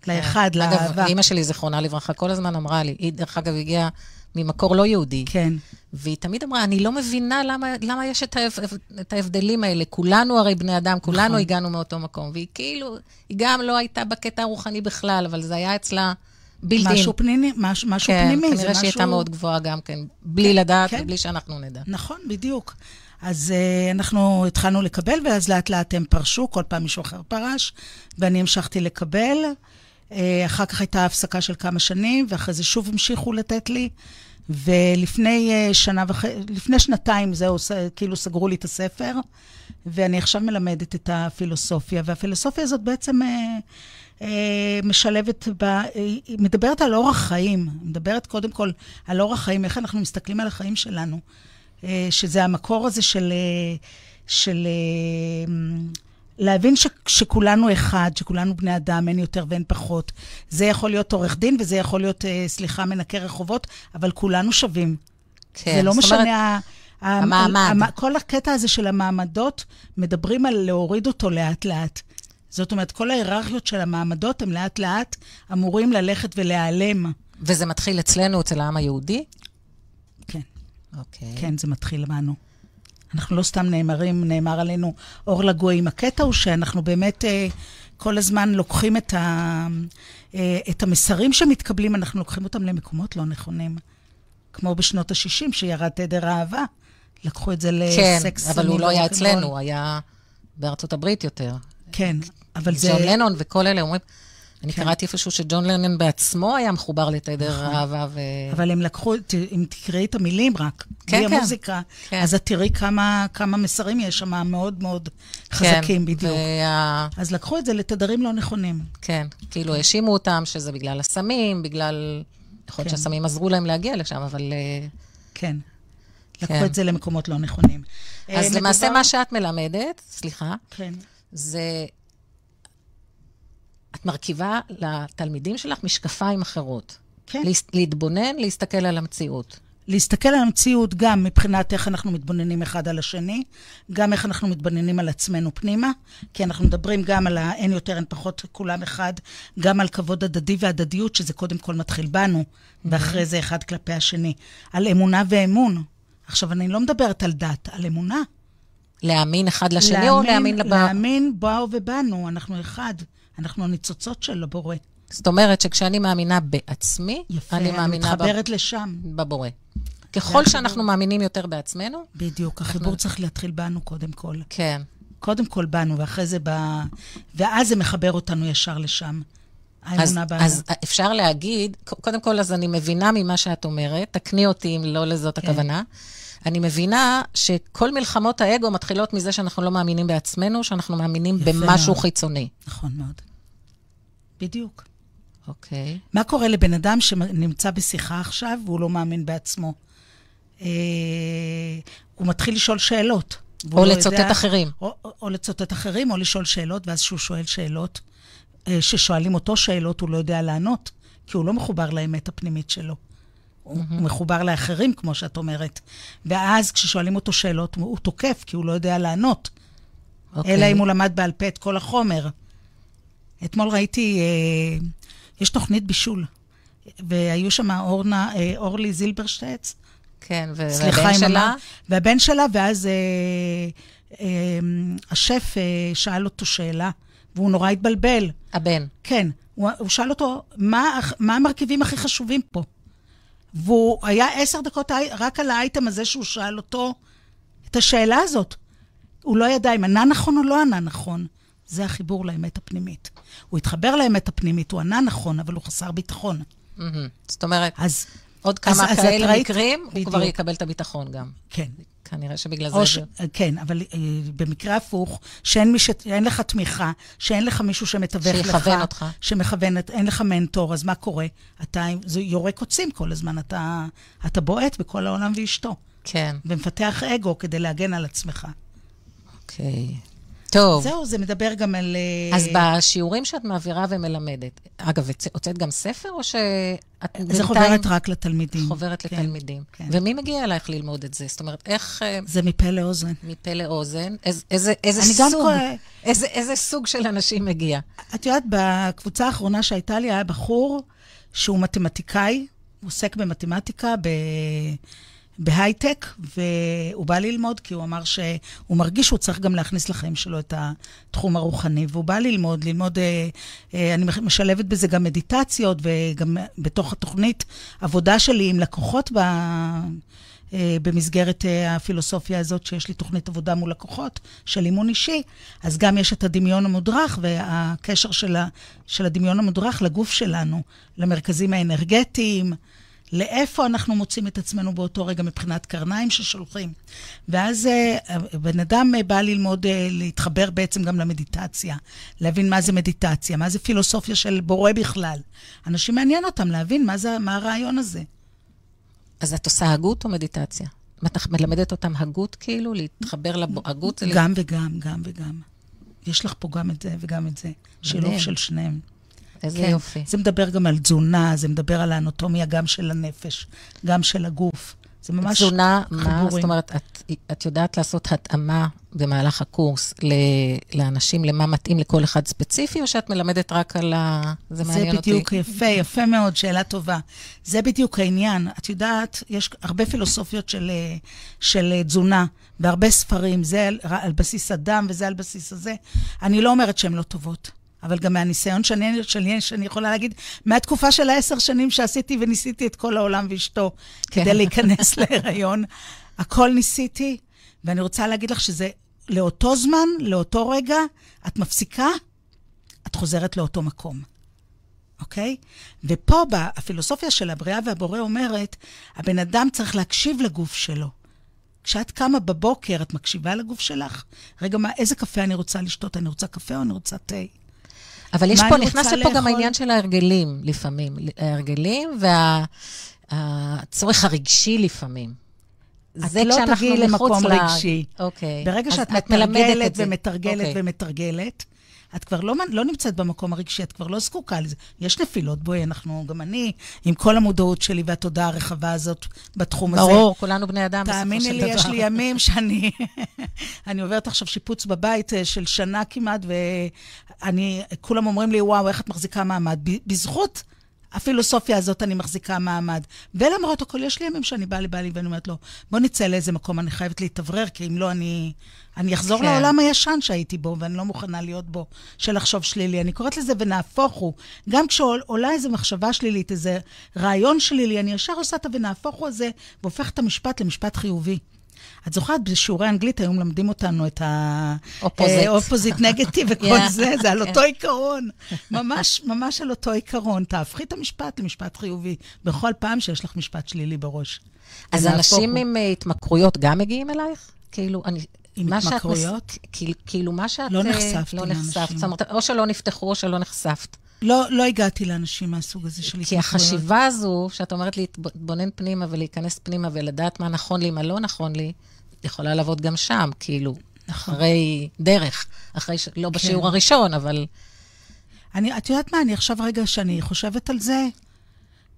לאחד, לאהבה. אגב, אימא שלי, זיכרונה לברכה, כל הזמן אמרה לי, היא דרך אגב הגיעה ממקור לא יהודי. כן. והיא תמיד אמרה, אני לא מבינה למה, למה יש את, ההב, את ההבדלים האלה. כולנו הרי בני אדם, כולנו נכון. הגענו מאותו מקום. והיא כאילו, היא גם לא הייתה בקטע הרוחני בכלל, אבל זה היה אצלה בלתי. משהו פנימי, מש, משהו כן, פנימי. כן, כנראה שהיא הייתה מאוד גבוהה גם כן, בלי כן, לדעת כן. ובלי שאנחנו נדע. נכון, בדיוק. אז uh, אנחנו התחלנו לקבל, ואז לאט לאט הם פרשו, כל פעם מישהו אחר פרש, ואני המשכתי לקבל. Uh, אחר כך הייתה הפסקה של כמה שנים, ואחרי זה שוב המשיכו לתת לי. ולפני uh, שנה וחצי, לפני שנתיים, זהו, כאילו סגרו לי את הספר, ואני עכשיו מלמדת את הפילוסופיה, והפילוסופיה הזאת בעצם... Uh, אה, משלבת, ב, היא מדברת על אורח חיים, מדברת קודם כל על אורח חיים, איך אנחנו מסתכלים על החיים שלנו, אה, שזה המקור הזה של, אה, של להבין ש, שכולנו אחד, שכולנו בני אדם, אין יותר ואין פחות. זה יכול להיות עורך דין וזה יכול להיות, סליחה, מנקה רחובות, אבל כולנו שווים. כן, זה לא משנה... אומרת... המעמד. כל הקטע הזה של המעמדות, מדברים על להוריד אותו לאט-לאט. זאת אומרת, כל ההיררכיות של המעמדות הם לאט לאט אמורים ללכת ולהיעלם. וזה מתחיל אצלנו, אצל העם היהודי? כן. אוקיי. כן, זה מתחיל בנו. אנחנו לא סתם נאמרים, נאמר עלינו אור לגויים. הקטע הוא שאנחנו באמת אה, כל הזמן לוקחים את, ה, אה, את המסרים שמתקבלים, אנחנו לוקחים אותם למקומות לא נכונים. כמו בשנות ה-60, שירד תדר אהבה. לקחו את זה לסקס. כן, אבל הוא לא היה אצלנו, הוא היה בארצות הברית יותר. כן, אבל זה... ג'ון לנון וכל אלה אומרים... אני כן. קראתי איפשהו שג'ון לנון בעצמו היה מחובר לתדר נכון. אהבה ו... אבל הם לקחו, אם תקראי את המילים רק, כן, בלי כן. המוזיקה, כן. אז את תראי כמה, כמה מסרים יש שם מאוד מאוד כן, חזקים בדיוק. וה... אז לקחו את זה לתדרים לא נכונים. כן, כאילו האשימו אותם שזה בגלל הסמים, בגלל... יכול להיות כן. שהסמים עזרו להם להגיע לשם, אבל... אה, כן. לקחו כן. את זה למקומות לא נכונים. אז מדובר... למעשה מה שאת מלמדת, סליחה, כן. זה... את מרכיבה לתלמידים שלך משקפיים אחרות. כן. להתבונן, להסתכל על המציאות. להסתכל על המציאות גם מבחינת איך אנחנו מתבוננים אחד על השני, גם איך אנחנו מתבוננים על עצמנו פנימה, כי אנחנו מדברים גם על האין יותר, אין פחות, כולם אחד, גם על כבוד הדדי והדדיות, שזה קודם כל מתחיל בנו. ואחרי זה אחד כלפי השני. על אמונה ואמון. עכשיו, אני לא מדברת על דת, על אמונה. להאמין אחד לשני להאמין, או להאמין לבא? להאמין בו ובנו, אנחנו אחד. אנחנו הניצוצות של הבורא. זאת אומרת שכשאני מאמינה בעצמי, יפה, אני מאמינה... יפה, מתחברת ב... לשם. בבורא. ככל שאנחנו מאמינים יותר בעצמנו... בדיוק, החיבור אנחנו... צריך להתחיל בנו קודם כל. כן. קודם כל בנו, ואחרי זה ב... ואז זה מחבר אותנו ישר לשם. בנו. אז אפשר להגיד, קודם כל, אז אני מבינה ממה שאת אומרת, תקני אותי אם לא לזאת כן. הכוונה. אני מבינה שכל מלחמות האגו מתחילות מזה שאנחנו לא מאמינים בעצמנו, שאנחנו מאמינים במשהו מאוד. חיצוני. נכון מאוד. בדיוק. אוקיי. מה קורה לבן אדם שנמצא בשיחה עכשיו והוא לא מאמין בעצמו? אה, הוא מתחיל לשאול שאלות. או לא לצוטט יודע, אחרים. או, או, או לצוטט אחרים, או לשאול שאלות, ואז כשהוא שואל שאלות, אה, ששואלים אותו שאלות, הוא לא יודע לענות, כי הוא לא מחובר לאמת הפנימית שלו. הוא מחובר לאחרים, כמו שאת אומרת. ואז כששואלים אותו שאלות, הוא תוקף, כי הוא לא יודע לענות. Okay. אוקיי. אלא אם הוא למד בעל פה את כל החומר. אתמול ראיתי, אה, יש תוכנית בישול, והיו שם אורנה, אה, אורלי זילברשטץ. כן, והבן שלה? אמר, והבן שלה, ואז אה, אה, השף אה, שאל אותו שאלה, והוא נורא התבלבל. הבן. כן. הוא, הוא שאל אותו, מה, מה המרכיבים הכי חשובים פה? והוא היה עשר דקות רק על האייטם הזה שהוא שאל אותו את השאלה הזאת. הוא לא ידע אם ענה נכון או לא ענה נכון. זה החיבור לאמת הפנימית. הוא התחבר לאמת הפנימית, הוא ענה נכון, אבל הוא חסר ביטחון. Mm-hmm. זאת אומרת, אז, עוד כמה אז, כאלה אז מקרים, ראית, הוא כבר יקבל את הביטחון גם. כן. כנראה שבגלל זה... ש... כן, אבל אה, במקרה הפוך, שאין ש... לך תמיכה, שאין לך מישהו שמתווך לך... שיכוון אותך. שמכוון, אין לך מנטור, אז מה קורה? אתה, זה יורק קוצים כל הזמן, אתה, אתה בועט בכל העולם ואשתו. כן. ומפתח אגו כדי להגן על עצמך. אוקיי. טוב. זהו, זה מדבר גם על... אה, אז בשיעורים שאת מעבירה ומלמדת, אגב, הוצאת גם ספר, או שאת בינתיים... זה חוברת רק לתלמידים. חוברת כן, לתלמידים. כן. ומי מגיע אלייך ללמוד את זה? זאת אומרת, איך... אה, זה מפה לאוזן. מפה לאוזן. איזה, איזה, איזה סוג? כל... איזה, איזה סוג של אנשים מגיע? את יודעת, בקבוצה האחרונה שהייתה לי, היה בחור שהוא מתמטיקאי, הוא עוסק במתמטיקה, ב... בהייטק, והוא בא ללמוד כי הוא אמר שהוא מרגיש שהוא צריך גם להכניס לחיים שלו את התחום הרוחני, והוא בא ללמוד, ללמוד, אה, אה, אני משלבת בזה גם מדיטציות, וגם בתוך התוכנית עבודה שלי עם לקוחות ב... אה, במסגרת הפילוסופיה הזאת, שיש לי תוכנית עבודה מול לקוחות של אימון אישי, אז גם יש את הדמיון המודרך והקשר של, ה, של הדמיון המודרך לגוף שלנו, למרכזים האנרגטיים, לאיפה אנחנו מוצאים את עצמנו באותו רגע מבחינת קרניים ששולחים. ואז אה, בן אדם אה, בא ללמוד, אה, להתחבר בעצם גם למדיטציה, להבין מה זה מדיטציה, מה זה פילוסופיה של בורא בכלל. אנשים מעניין אותם להבין מה, זה, מה הרעיון הזה. אז את עושה הגות או מדיטציה? את מלמדת אותם הגות כאילו? להתחבר להגות? גם וגם, גם וגם. יש לך פה גם את זה וגם את זה. שילוב של שניהם. איזה כן. יופי. זה מדבר גם על תזונה, זה מדבר על האנטומיה גם של הנפש, גם של הגוף. זה ממש תזונה, מה? זאת אומרת, את, את יודעת לעשות התאמה במהלך הקורס ל, לאנשים, למה מתאים לכל אחד ספציפי, או שאת מלמדת רק על ה... זה מעניין אותי. זה בדיוק אותי. יפה, יפה מאוד, שאלה טובה. זה בדיוק העניין. את יודעת, יש הרבה פילוסופיות של, של תזונה, והרבה ספרים, זה על, על בסיס הדם וזה על בסיס הזה. אני לא אומרת שהן לא טובות. אבל גם מהניסיון שאני, שאני, שאני יכולה להגיד, מהתקופה של העשר שנים שעשיתי וניסיתי את כל העולם ואשתו כן. כדי להיכנס להיריון, הכל ניסיתי, ואני רוצה להגיד לך שזה לאותו זמן, לאותו רגע, את מפסיקה, את חוזרת לאותו מקום. אוקיי? ופה, הפילוסופיה של הבריאה והבורא אומרת, הבן אדם צריך להקשיב לגוף שלו. כשאת קמה בבוקר, את מקשיבה לגוף שלך? רגע, מה, איזה קפה אני רוצה לשתות? אני רוצה קפה או אני רוצה תה? אבל יש פה, נכנס לפה לאכול? גם העניין של ההרגלים לפעמים. ההרגלים והצורך וה... הרגשי לפעמים. את לא תגיעי למקום. רגשי. אוקיי. ברגע שאת מתרגלת ומתרגלת אוקיי. ומתרגלת, את כבר לא, לא נמצאת במקום הרגשי, את כבר לא זקוקה לזה. יש נפילות, בואי, אנחנו, גם אני, עם כל המודעות שלי והתודעה הרחבה הזאת בתחום ברור, הזה. ברור, כולנו בני אדם בסופו של דבר. תאמיני לי, יש לי ימים שאני אני עוברת עכשיו שיפוץ בבית אה, של שנה כמעט, ואני, כולם אומרים לי, וואו, איך את מחזיקה מעמד? בזכות הפילוסופיה הזאת אני מחזיקה מעמד. ולמרות הכל, יש לי ימים שאני באה לבעלי ואני אומרת לו, בוא נצא לאיזה מקום, אני חייבת להתאוורר, כי אם לא, אני, אני אחזור כן. לעולם הישן שהייתי בו, ואני לא מוכנה להיות בו, של לחשוב שלילי. אני קוראת לזה ונהפוך הוא. גם כשעולה איזו מחשבה שלילית, איזה רעיון שלילי, אני ישר עושה את ה"ונהפוך הוא" הזה, והופך את המשפט למשפט חיובי. את זוכרת, בשיעורי אנגלית היו מלמדים אותנו את האופוזיט נגטיב וכל. זה, זה על אותו עיקרון. ממש, ממש על אותו עיקרון. תהפכי את המשפט למשפט חיובי, בכל פעם שיש לך משפט שלילי בראש. אז אנשים עם uh, התמכרויות גם מגיעים אלייך? כאילו, אני... עם התמכרויות? כאילו, כאילו, מה שאת... לא נחשפת לא נחשפת. זאת אומרת, או שלא נפתחו או שלא נחשפת. לא, לא הגעתי לאנשים מהסוג הזה של התמכרויות. כי החשיבה הזו, שאת אומרת להתבונן פנימה ולהיכנס פנימה ולדעת מה נכון לי, מה לא נכון לי, יכולה לעבוד גם שם, כאילו, נכון. אחרי דרך, אחרי, ש... לא כן. בשיעור הראשון, אבל... אני, את יודעת מה, אני עכשיו רגע שאני חושבת על זה,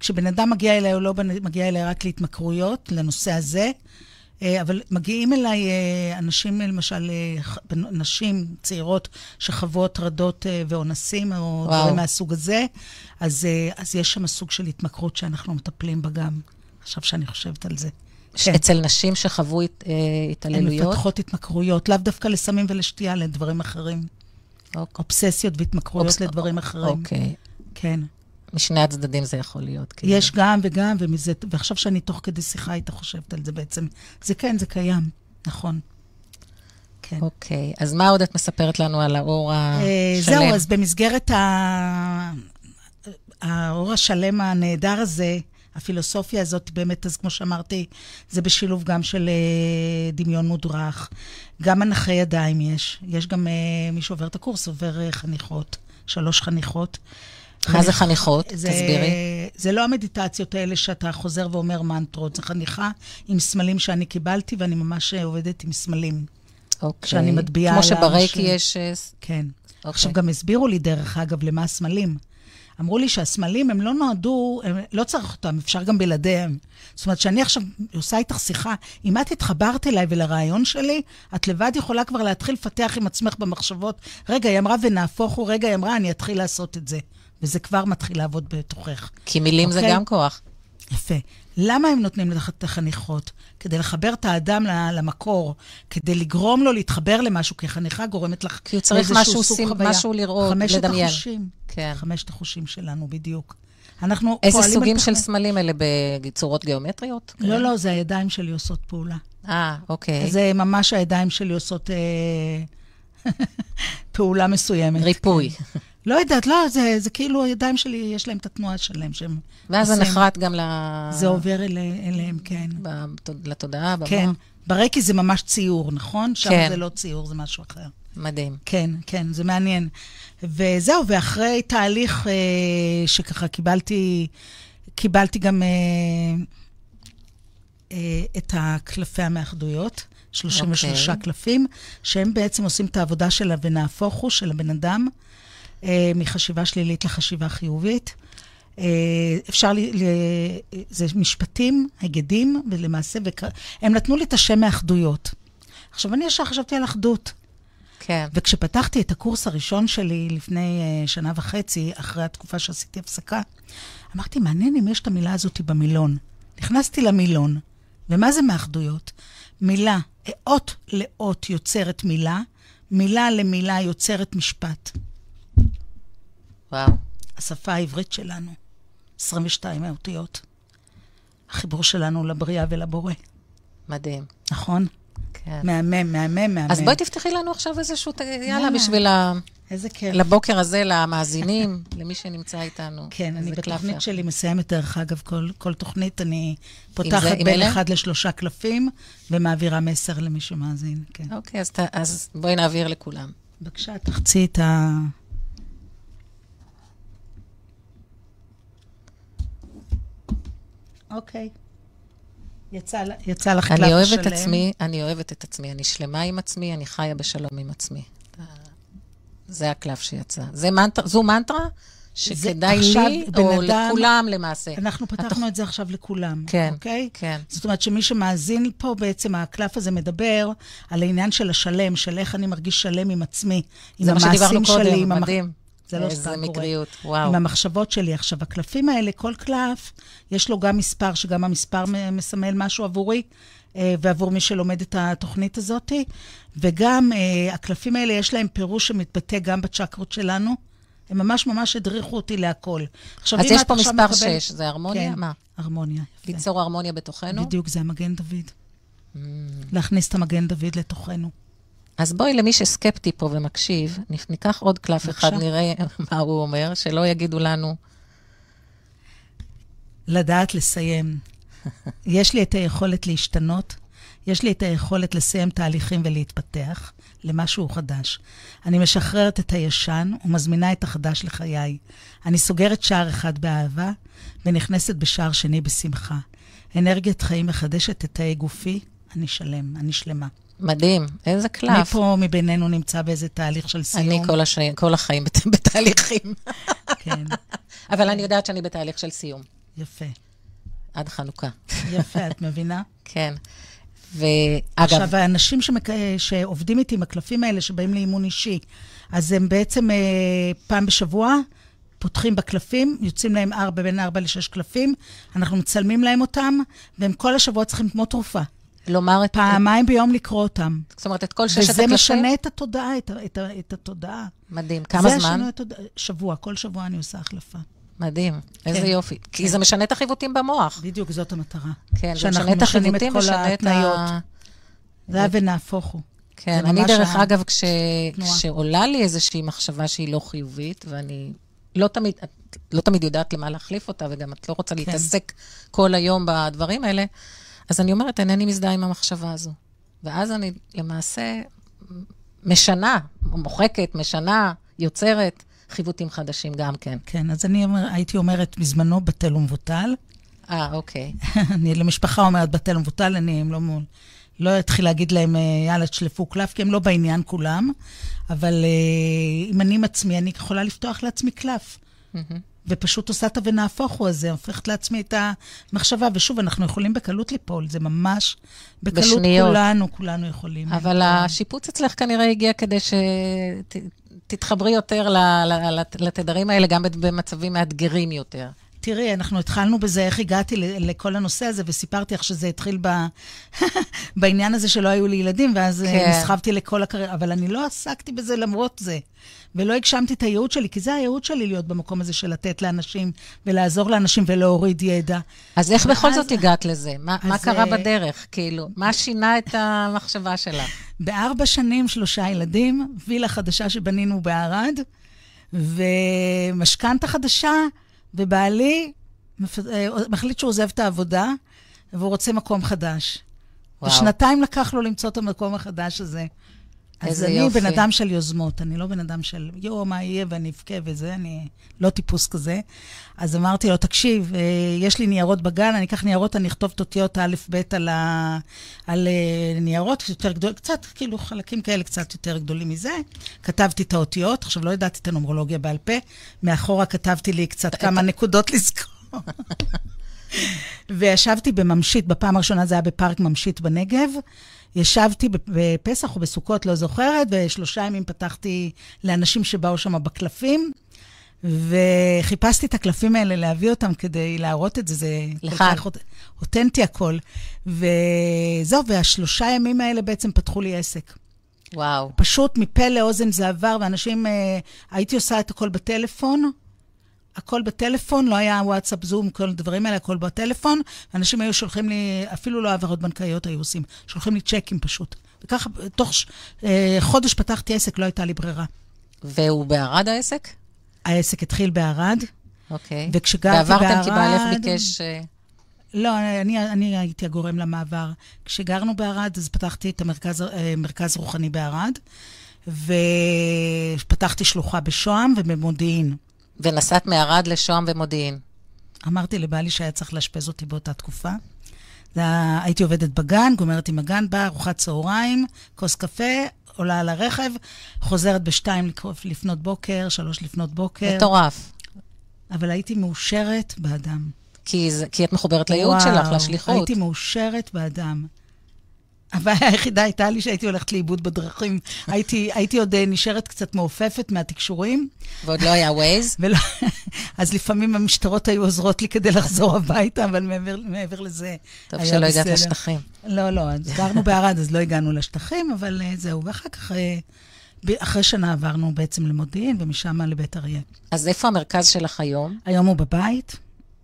כשבן אדם מגיע אליי, הוא לא מגיע אליי רק להתמכרויות, לנושא הזה, אבל מגיעים אליי אה, אנשים, למשל, אה, נשים צעירות שחוו הטרדות ואונסים, או וואו. דברים מהסוג הזה, אז, אז יש שם סוג של התמכרות שאנחנו מטפלים בה גם, עכשיו שאני חושבת על זה. כן. אצל נשים שחוו הת, התעללויות? הן מפתחות התמכרויות, לאו דווקא לסמים ולשתייה, לדברים אחרים. אוקיי. אובססיות והתמכרויות אובס... לדברים אחרים. אוקיי. כן. משני הצדדים זה יכול להיות. כאילו. יש גם וגם, ומזה, ועכשיו שאני תוך כדי שיחה איתה חושבת על זה בעצם. זה כן, זה קיים, נכון. כן. אוקיי, אז מה עוד את מספרת לנו על האור השלם? זהו, אז במסגרת ה... האור השלם הנהדר הזה, הפילוסופיה הזאת באמת, אז כמו שאמרתי, זה בשילוב גם של אה, דמיון מודרך. גם מנחי ידיים יש. יש גם אה, מי שעובר את הקורס, עובר אה, חניכות, שלוש חניכות. מה זה חניכות? זה, תסבירי. זה לא המדיטציות האלה שאתה חוזר ואומר מנטרות, זה חניכה עם סמלים שאני קיבלתי, ואני ממש אה, עובדת עם סמלים. אוקיי. שאני מטביעה כמו על שברייק האנשים. יש... אה, כן. אוקיי. עכשיו, גם הסבירו לי, דרך אגב, למה הסמלים. אמרו לי שהסמלים, הם לא נועדו, הם, לא צריך אותם, אפשר גם בלעדיהם. זאת אומרת, שאני עכשיו עושה איתך שיחה, אם את התחברת אליי ולרעיון שלי, את לבד יכולה כבר להתחיל לפתח עם עצמך במחשבות. רגע, היא אמרה ונהפוך הוא, רגע, היא אמרה, אני אתחיל לעשות את זה. וזה כבר מתחיל לעבוד בתוכך. כי מילים זה אוקיי? גם כוח. יפה. למה הם נותנים לך את החניכות? כדי לחבר את האדם למקור, כדי לגרום לו להתחבר למשהו, כי חניכה גורמת לך כי הוא צריך משהו סוג שים- חוויה. משהו לראות, חמשת לדמיין. החושים. כן. חמשת החושים שלנו, בדיוק. אנחנו איזה פועלים סוגים על של תכנית- סמלים אלה בצורות גיאומטריות? לא, לא, זה הידיים שלי עושות פעולה. אה, אוקיי. זה ממש הידיים שלי עושות אה, פעולה מסוימת. ריפוי. לא יודעת, לא, זה, זה כאילו הידיים שלי, יש להם את התנועה שלהם שהם ואז זה. נחרט גם ל... זה עובר אל, אליהם, כן. ב- לתודעה, במוח. כן. ברקי זה ממש ציור, נכון? שם כן. זה לא ציור, זה משהו אחר. מדהים. כן, כן, זה מעניין. וזהו, ואחרי תהליך אה, שככה קיבלתי, קיבלתי גם אה, אה, את הקלפי המאחדויות, 33 אוקיי. קלפים, שהם בעצם עושים את העבודה של ה"ונהפוך הוא", של הבן אדם, מחשיבה שלילית לחשיבה חיובית. אה, אפשר, ל, ל, זה משפטים, היגדים, ולמעשה, וכ... הם נתנו לי את השם מאחדויות. עכשיו, אני ישר חשבתי על אחדות. כן. וכשפתחתי את הקורס הראשון שלי לפני uh, שנה וחצי, אחרי התקופה שעשיתי הפסקה, אמרתי, מעניין אם יש את המילה הזאת במילון. נכנסתי למילון, ומה זה מאחדויות? מילה, אות לאות יוצרת מילה, מילה למילה יוצרת משפט. וואו. השפה העברית שלנו, 22 האותיות. החיבור שלנו לבריאה ולבורא, מדהים. נכון? כן. מהמם, מהמם, מהמם. אז בואי תפתחי לנו עכשיו איזשהו... יאללה. בשביל ה... איזה כיף. לבוקר הזה, למאזינים, למי שנמצא איתנו. כן, אני בתוכנית יפה. שלי מסיימת, דרך אגב, כל, כל תוכנית, אני זה- פותחת עם בין אלה? אחד לשלושה קלפים ומעבירה מסר למי שמאזין, כן. אוקיי, אז, ת- אז בואי נעביר לכולם. בבקשה, תחצי את ה... אוקיי. יצא, יצא לך קלף אני אוהבת שלם. את עצמי, אני אוהבת את עצמי, אני שלמה עם עצמי, אני חיה בשלום עם עצמי. זה הקלף שיצא. זה מנטרה, זו מנטרה שכדאי לי, או אדם- לכולם למעשה. אנחנו פתחנו את זה עכשיו לכולם, כן, אוקיי? כן. זאת אומרת שמי שמאזין פה, בעצם הקלף הזה מדבר על העניין של השלם, של איך אני מרגיש שלם עם עצמי, עם זה מה המעשים שדיברנו שלי, קודם, מדהים. זה לא איזה סתם קורה. מקריות, וואו. עם המחשבות שלי. עכשיו, הקלפים האלה, כל קלף, יש לו גם מספר, שגם המספר מסמל משהו עבורי, אה, ועבור מי שלומד את התוכנית הזאת, וגם אה, הקלפים האלה, יש להם פירוש שמתבטא גם בצ'קרות שלנו. הם ממש ממש הדריכו אותי להכל. עכשיו, אז יש פה מספר מקבלת- 6, זה הרמוניה? כן, מה? הרמוניה. ליצור הרמוניה בתוכנו? בדיוק, זה המגן דוד. Mm. להכניס את המגן דוד לתוכנו. אז בואי, למי שסקפטי פה ומקשיב, ניקח עוד קלף בבקשה. אחד, נראה מה הוא אומר, שלא יגידו לנו. לדעת לסיים. יש לי את היכולת להשתנות, יש לי את היכולת לסיים תהליכים ולהתפתח למשהו חדש. אני משחררת את הישן ומזמינה את החדש לחיי. אני סוגרת שער אחד באהבה ונכנסת בשער שני בשמחה. אנרגיית חיים מחדשת את תאי גופי, אני שלם, אני שלמה. מדהים, איזה מי קלף. פה מבינינו נמצא באיזה תהליך של סיום? אני כל, הש... כל החיים בת... בתהליכים. כן, אבל אני יודעת שאני בתהליך של סיום, יפה. עד חנוכה. יפה, את מבינה? כן. ואגב, עכשיו, האנשים שמק... שעובדים איתי עם הקלפים האלה, שבאים לאימון אישי, אז הם בעצם אה, פעם בשבוע פותחים בקלפים, יוצאים להם ארבע, בין ארבע לשש קלפים, אנחנו מצלמים להם אותם, והם כל השבוע צריכים כמו תרופה. לומר את... פעמיים ביום לקרוא אותם. זאת אומרת, את כל ששת וזה הקלפים? משנה את התודעה, את, את, את התודעה. מדהים. כמה זה זמן? השינוי התודעה. שבוע, כל שבוע אני עושה החלפה. מדהים. איזה כן. יופי. כי זה משנה את החיווטים במוח. בדיוק, זאת המטרה. כן, זה משנה את החיווטים, משנה את. ה... זה היה ונהפוך הוא. כן, זה אני דרך ה- אגב, כש... כשעולה לי איזושהי מחשבה שהיא לא חיובית, ואני לא תמיד, את לא תמיד יודעת למה להחליף אותה, וגם את לא רוצה כן. להתעסק כל היום בדברים האלה, אז אני אומרת, אינני מזדהה עם המחשבה הזו. ואז אני למעשה משנה, מוחקת, משנה, יוצרת חיווטים חדשים גם כן. כן, אז אני אומר, הייתי אומרת בזמנו בטל ומבוטל. אה, אוקיי. אני למשפחה אומרת בטל ומבוטל, אני הם לא מול... לא אתחיל להגיד להם, אה, יאללה, תשלפו קלף, כי הם לא בעניין כולם, אבל אה, אם אני עם עצמי, אני יכולה לפתוח לעצמי קלף. ופשוט עושה את ה"ונהפוך הוא" הזה, הופכת לעצמי את המחשבה. ושוב, אנחנו יכולים בקלות ליפול, זה ממש בקלות בשניות. כולנו, כולנו יכולים. אבל ליפול. השיפוץ אצלך כנראה הגיע כדי שתתחברי יותר לתדרים האלה, גם במצבים מאתגרים יותר. תראי, אנחנו התחלנו בזה, איך הגעתי לכל הנושא הזה, וסיפרתי איך שזה התחיל ב... בעניין הזה שלא היו לי ילדים, ואז אה, כן. נסחבתי לכל הקריירה, אבל אני לא עסקתי בזה למרות זה. ולא הגשמתי את הייעוד שלי, כי זה הייעוד שלי להיות במקום הזה של לתת לאנשים ולעזור לאנשים ולהוריד ידע. אז איך ואז... בכל זאת הגעת לזה? מה, מה קרה אה, בדרך? כאילו, מה שינה את המחשבה שלך? בארבע שנים, שלושה ילדים, וילה חדשה שבנינו בערד, ומשכנתה חדשה, ובעלי אה, מחליט שהוא עוזב את העבודה, והוא רוצה מקום חדש. וואו. ושנתיים לקח לו למצוא את המקום החדש הזה. אז אני יופי. בן אדם של יוזמות, אני לא בן אדם של, יואו, מה יהיה ואני אבכה וזה, אני לא טיפוס כזה. אז אמרתי לו, תקשיב, אה, יש לי ניירות בגן, אני אקח ניירות, אני אכתוב את אותיות א'-ב' על, ה... על אה, ניירות יותר גדולים, קצת, כאילו, חלקים כאלה קצת יותר גדולים מזה. כתבתי את האותיות, עכשיו לא ידעתי את הנומרולוגיה בעל פה, מאחורה כתבתי לי קצת כמה נקודות לזכור. וישבתי בממשית, בפעם הראשונה זה היה בפארק ממשית בנגב. ישבתי בפסח או בסוכות, לא זוכרת, ושלושה ימים פתחתי לאנשים שבאו שם בקלפים, וחיפשתי את הקלפים האלה להביא אותם כדי להראות את זה, זה לך. כל כך אותנטי הכל. וזהו, והשלושה ימים האלה בעצם פתחו לי עסק. וואו. פשוט מפה לאוזן זה עבר, ואנשים, אה, הייתי עושה את הכל בטלפון, הכל בטלפון, לא היה וואטסאפ, זום, כל הדברים האלה, הכל בטלפון. אנשים היו שולחים לי, אפילו לא העברות בנקאיות היו עושים, שולחים לי צ'קים פשוט. וככה, תוך ש... אה, חודש פתחתי עסק, לא הייתה לי ברירה. והוא בערד העסק? העסק התחיל בערד. אוקיי. וכשגרתי בערד... ועברתם כי בעלך ביקש... אה, לא, אני, אני הייתי הגורם למעבר. כשגרנו בערד, אז פתחתי את המרכז אה, מרכז רוחני בערד, ופתחתי שלוחה בשוהם ובמודיעין. ונסעת מערד לשוהם ומודיעין. אמרתי לבעלי שהיה צריך לאשפז אותי באותה תקופה. היה, הייתי עובדת בגן, גומרת עם הגן, באה, ארוחת צהריים, כוס קפה, עולה על הרכב, חוזרת בשתיים לפנות בוקר, שלוש לפנות בוקר. מטורף. אבל הייתי מאושרת באדם. כי, זה, כי את מחוברת לייעוד שלך, לשליחות. הייתי מאושרת באדם. הבעיה היחידה הייתה לי שהייתי הולכת לאיבוד בדרכים. הייתי, הייתי עוד אה, נשארת קצת מעופפת מהתקשורים. ועוד לא היה ווייז? ולא, אז לפעמים המשטרות היו עוזרות לי כדי לחזור הביתה, אבל מעבר, מעבר לזה טוב שלא הגעת לשטחים. לא, לא, אז גרנו בערד, אז לא הגענו לשטחים, אבל uh, זהו. ואחר כך, uh, אחרי שנה עברנו בעצם למודיעין, ומשם לבית אריה. אז איפה המרכז שלך היום? היום הוא בבית.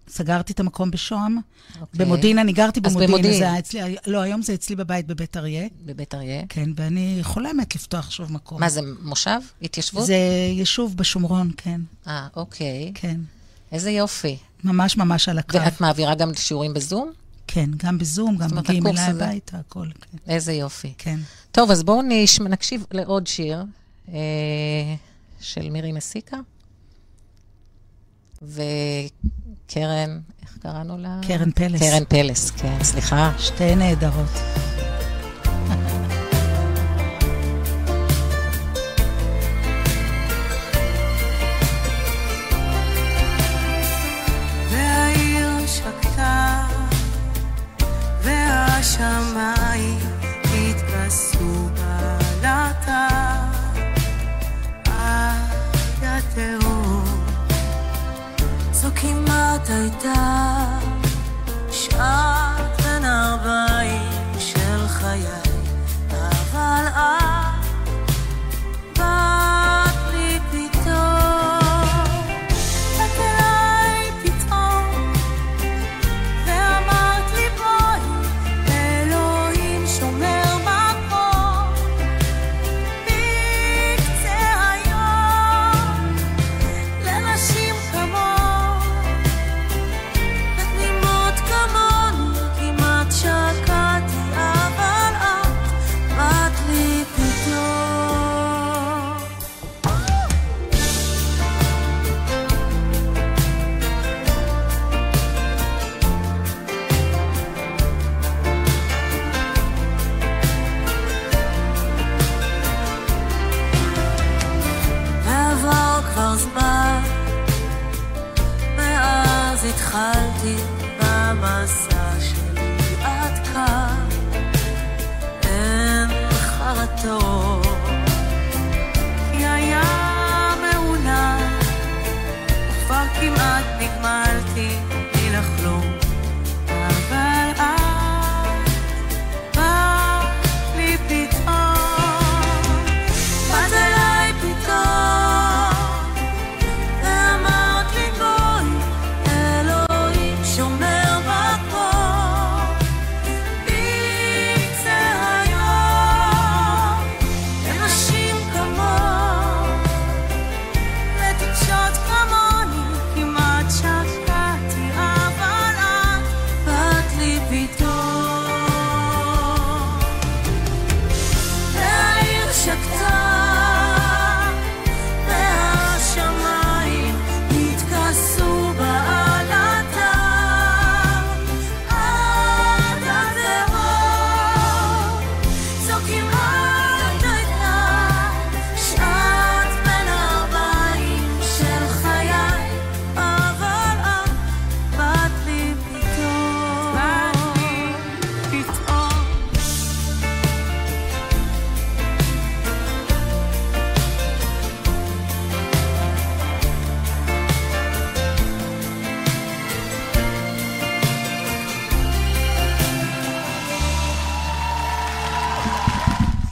סגרתי את המקום בשוהם. Okay. אוקיי. במודיעין, אני גרתי במודיעין. אז במודיעין. זה אצלי, לא, היום זה אצלי בבית בבית אריה. בבית אריה? כן, ואני חולמת לפתוח שוב מקום. מה, זה מושב? התיישבות? זה יישוב בשומרון, כן. אה, אוקיי. כן. איזה יופי. ממש ממש על הקו. ואת מעבירה גם שיעורים בזום? כן, גם בזום, גם מגיעים אליי הביתה, הכל, כן. איזה יופי. כן. טוב, אז בואו נקשיב לעוד שיר אה, של מירי מסיקה. ו... קרן, איך קראנו לה? קרן פלס. קרן פלס, כן, סליחה. שתי נהדרות.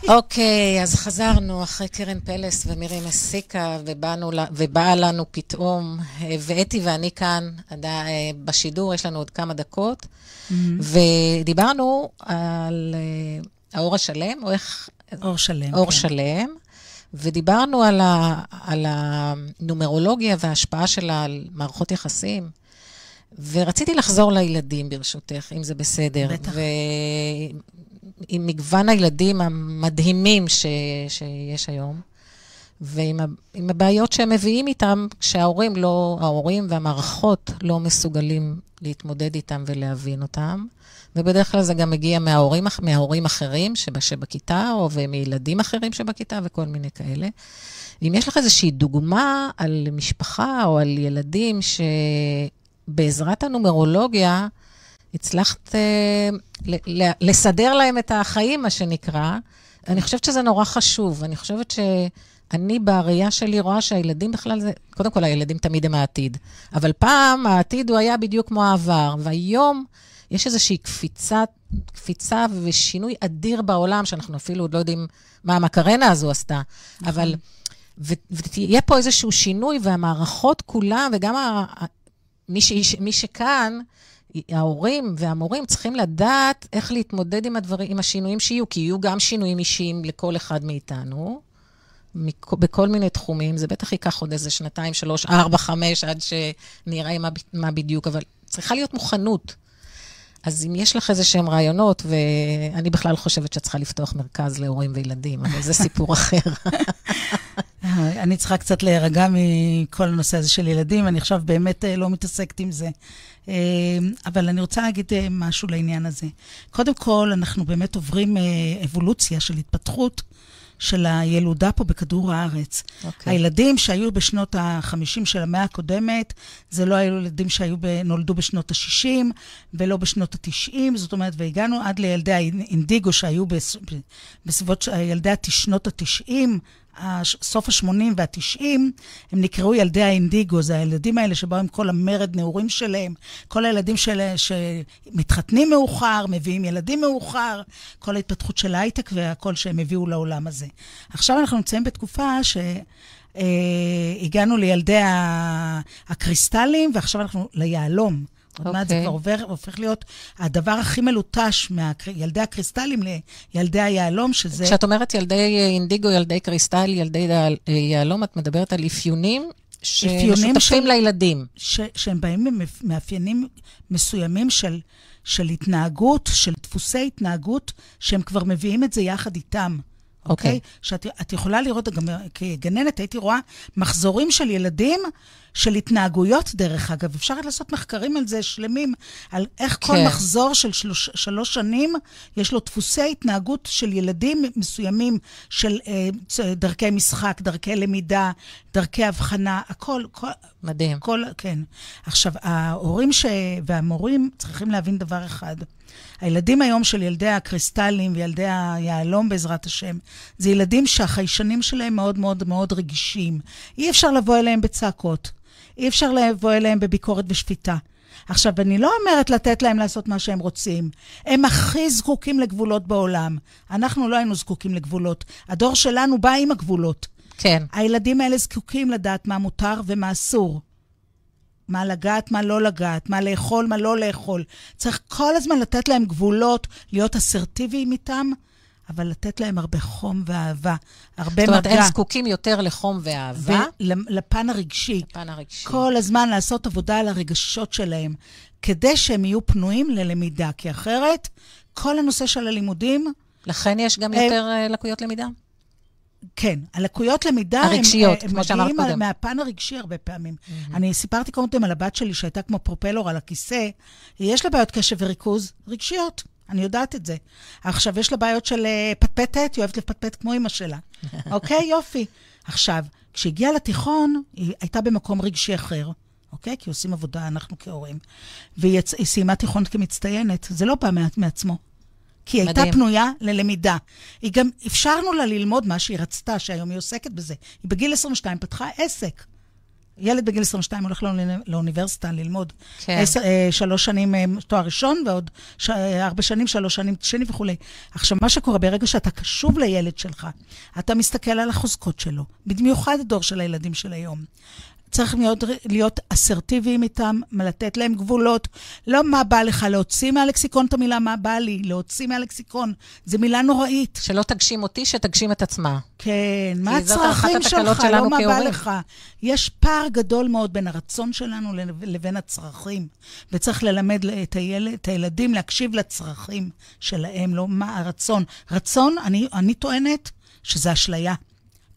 אוקיי, אז חזרנו אחרי קרן פלס ומירי מסיקה, ובאנו, ובאה לנו פתאום, אה, ואתי ואני כאן אה, בשידור, יש לנו עוד כמה דקות, mm-hmm. ודיברנו על האור השלם, או איך... אור שלם. אור כן. שלם. ודיברנו על, ה, על הנומרולוגיה וההשפעה שלה על מערכות יחסים. ורציתי לחזור לילדים, ברשותך, אם זה בסדר. בטח. ועם מגוון הילדים המדהימים ש... שיש היום, ועם הבעיות שהם מביאים איתם, כשההורים לא, ההורים והמערכות לא מסוגלים להתמודד איתם ולהבין אותם. ובדרך כלל זה גם מגיע מההורים, מההורים אחרים שבכיתה, או מילדים אחרים שבכיתה, וכל מיני כאלה. אם יש לך איזושהי דוגמה על משפחה או על ילדים שבעזרת הנומרולוגיה הצלחת אה, לסדר להם את החיים, מה שנקרא, אני חושבת שזה נורא חשוב. אני חושבת שאני, בראייה שלי, רואה שהילדים בכלל זה... קודם כל, הילדים תמיד הם העתיד. אבל פעם העתיד הוא היה בדיוק כמו העבר, והיום... יש איזושהי קפיצה, קפיצה ושינוי אדיר בעולם, שאנחנו אפילו עוד לא יודעים מה המקרנה הזו עשתה, נכון. אבל... ותהיה פה איזשהו שינוי, והמערכות כולם, וגם ה, מי, ש, מי שכאן, ההורים והמורים צריכים לדעת איך להתמודד עם הדברים, עם השינויים שיהיו, כי יהיו גם שינויים אישיים לכל אחד מאיתנו, בכל מיני תחומים. זה בטח ייקח עוד איזה שנתיים, שלוש, ארבע, חמש, עד שנראה מה, מה בדיוק, אבל צריכה להיות מוכנות. אז אם יש לך איזה שהם רעיונות, ואני בכלל חושבת שאת צריכה לפתוח מרכז להורים וילדים, אבל זה סיפור אחר. אני צריכה קצת להירגע מכל הנושא הזה של ילדים, אני עכשיו באמת אה, לא מתעסקת עם זה. אה, אבל אני רוצה להגיד אה, משהו לעניין הזה. קודם כל, אנחנו באמת עוברים אבולוציה של התפתחות. של הילודה פה בכדור הארץ. Okay. אוקיי. הילדים שהיו בשנות ה-50 של המאה הקודמת, זה לא היו ילדים שהיו ב, נולדו בשנות ה-60 ולא בשנות ה-90, זאת אומרת, והגענו עד לילדי האינדיגו שהיו בסביבות ילדי שנות ה-90, סוף ה-80 וה-90, הם נקראו ילדי האינדיגו, זה הילדים האלה שבאו עם כל המרד נעורים שלהם, כל הילדים של, שמתחתנים מאוחר, מביאים ילדים מאוחר, כל ההתפתחות של ההייטק והכל שהם הביאו לעולם הזה. עכשיו אנחנו נמצאים בתקופה ש... אה, הגענו לילדי הקריסטלים, ועכשיו אנחנו ליהלום. עוד מעט זה אוקיי. כבר עובר, הופך להיות הדבר הכי מלוטש מילדי הקריסטלים לילדי היהלום, שזה... כשאת אומרת ילדי אינדיגו, ילדי קריסטל, ילדי יהלום, את מדברת על אפיונים שמשותפים של, לילדים. ש, שהם באים ממאפיינים מסוימים של, של התנהגות, של דפוסי התנהגות, שהם כבר מביאים את זה יחד איתם. אוקיי? Okay. שאת יכולה לראות, גם כגננת הייתי רואה מחזורים של ילדים, של התנהגויות, דרך אגב. אפשר לעשות מחקרים על זה שלמים, על איך כן. כל מחזור של שלוש, שלוש שנים, יש לו דפוסי התנהגות של ילדים מסוימים, של אה, דרכי משחק, דרכי למידה, דרכי הבחנה, הכל. כל, מדהים. כל, כן. עכשיו, ההורים ש... והמורים צריכים להבין דבר אחד. הילדים היום של ילדי הקריסטלים וילדי היהלום, בעזרת השם, זה ילדים שהחיישנים שלהם מאוד מאוד מאוד רגישים. אי אפשר לבוא אליהם בצעקות. אי אפשר לבוא אליהם בביקורת ושפיטה. עכשיו, אני לא אומרת לתת להם לעשות מה שהם רוצים. הם הכי זקוקים לגבולות בעולם. אנחנו לא היינו זקוקים לגבולות. הדור שלנו בא עם הגבולות. כן. הילדים האלה זקוקים לדעת מה מותר ומה אסור. מה לגעת, מה לא לגעת, מה לאכול, מה לא לאכול. צריך כל הזמן לתת להם גבולות, להיות אסרטיביים איתם, אבל לתת להם הרבה חום ואהבה, הרבה מגע. זאת אומרת, הם זקוקים יותר לחום ואהבה? לפן הרגשי. לפן הרגשי. כל הזמן לעשות עבודה על הרגשות שלהם, כדי שהם יהיו פנויים ללמידה, כי אחרת, כל הנושא של הלימודים... לכן יש גם יותר אה, לקויות למידה? כן, הלקויות למידה, הרגשיות, הם, כמו שאמרת קודם. הם מגיעים מהפן הרגשי הרבה פעמים. Mm-hmm. אני סיפרתי קודם על הבת שלי שהייתה כמו פרופלור על הכיסא, יש לה בעיות קשב וריכוז רגשיות. אני יודעת את זה. עכשיו, יש לה בעיות של uh, פטפטת, היא אוהבת לפטפט כמו אימא שלה. אוקיי? יופי. עכשיו, כשהגיעה לתיכון, היא הייתה במקום רגשי אחר, אוקיי? כי עושים עבודה, אנחנו כהורים. והיא יצ... סיימה תיכון כמצטיינת. זה לא בא מעצמו. כי היא מדהים. הייתה פנויה ללמידה. היא גם, אפשרנו לה ללמוד מה שהיא רצתה, שהיום היא עוסקת בזה. היא בגיל 22 פתחה עסק. ילד בגיל 22 הולך לאוניברסיטה ללמוד. כן. עשר, אה, שלוש שנים אה, תואר ראשון, ועוד ש, אה, ארבע שנים, שלוש שנים שני וכולי. עכשיו, מה שקורה, ברגע שאתה קשוב לילד שלך, אתה מסתכל על החוזקות שלו, במיוחד הדור של הילדים של היום. צריך להיות, להיות אסרטיביים איתם, לתת להם גבולות. לא מה בא לך, להוציא מהלקסיקון את המילה מה בא לי, להוציא מהלקסיקון. זו מילה נוראית. שלא תגשים אותי, שתגשים את עצמה. כן, מה הצרכים שלך, לא מה בא לך. יש פער גדול מאוד בין הרצון שלנו לבין הצרכים, וצריך ללמד את, הילד, את הילדים להקשיב לצרכים שלהם, לא מה הרצון. רצון, אני, אני טוענת שזה אשליה.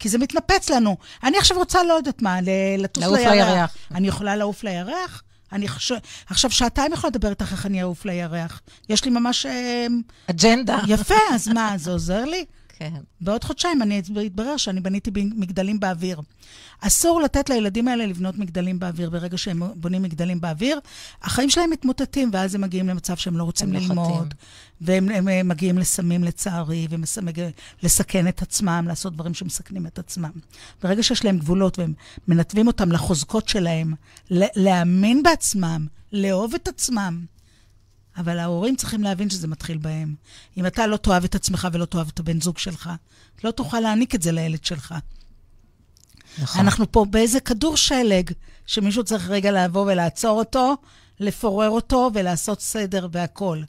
כי זה מתנפץ לנו. אני עכשיו רוצה, לא יודעת מה, לטוס לירח. לעוף לירח. אני יכולה לעוף לירח? אני חושב... עכשיו, שעתיים יכולה לדבר איתך איך אני אעוף לירח. יש לי ממש... אמ, אג'נדה. יפה, אז מה, זה עוזר לי? כן. בעוד חודשיים אני אתברר שאני בניתי מגדלים באוויר. אסור לתת לילדים האלה לבנות מגדלים באוויר. ברגע שהם בונים מגדלים באוויר, החיים שלהם מתמוטטים, ואז הם מגיעים למצב שהם לא רוצים ללמוד. והם הם, הם מגיעים לסמים, לצערי, ולסכן את עצמם, לעשות דברים שמסכנים את עצמם. ברגע שיש להם גבולות והם מנתבים אותם לחוזקות שלהם, להאמין בעצמם, לאהוב את עצמם, אבל ההורים צריכים להבין שזה מתחיל בהם. אם אתה לא תאהב את עצמך ולא תאהב את הבן זוג שלך, לא תוכל להעניק את זה לילד שלך. נכון. אנחנו פה באיזה כדור שלג, שמישהו צריך רגע לבוא ולעצור אותו, לפורר אותו ולעשות סדר והכול.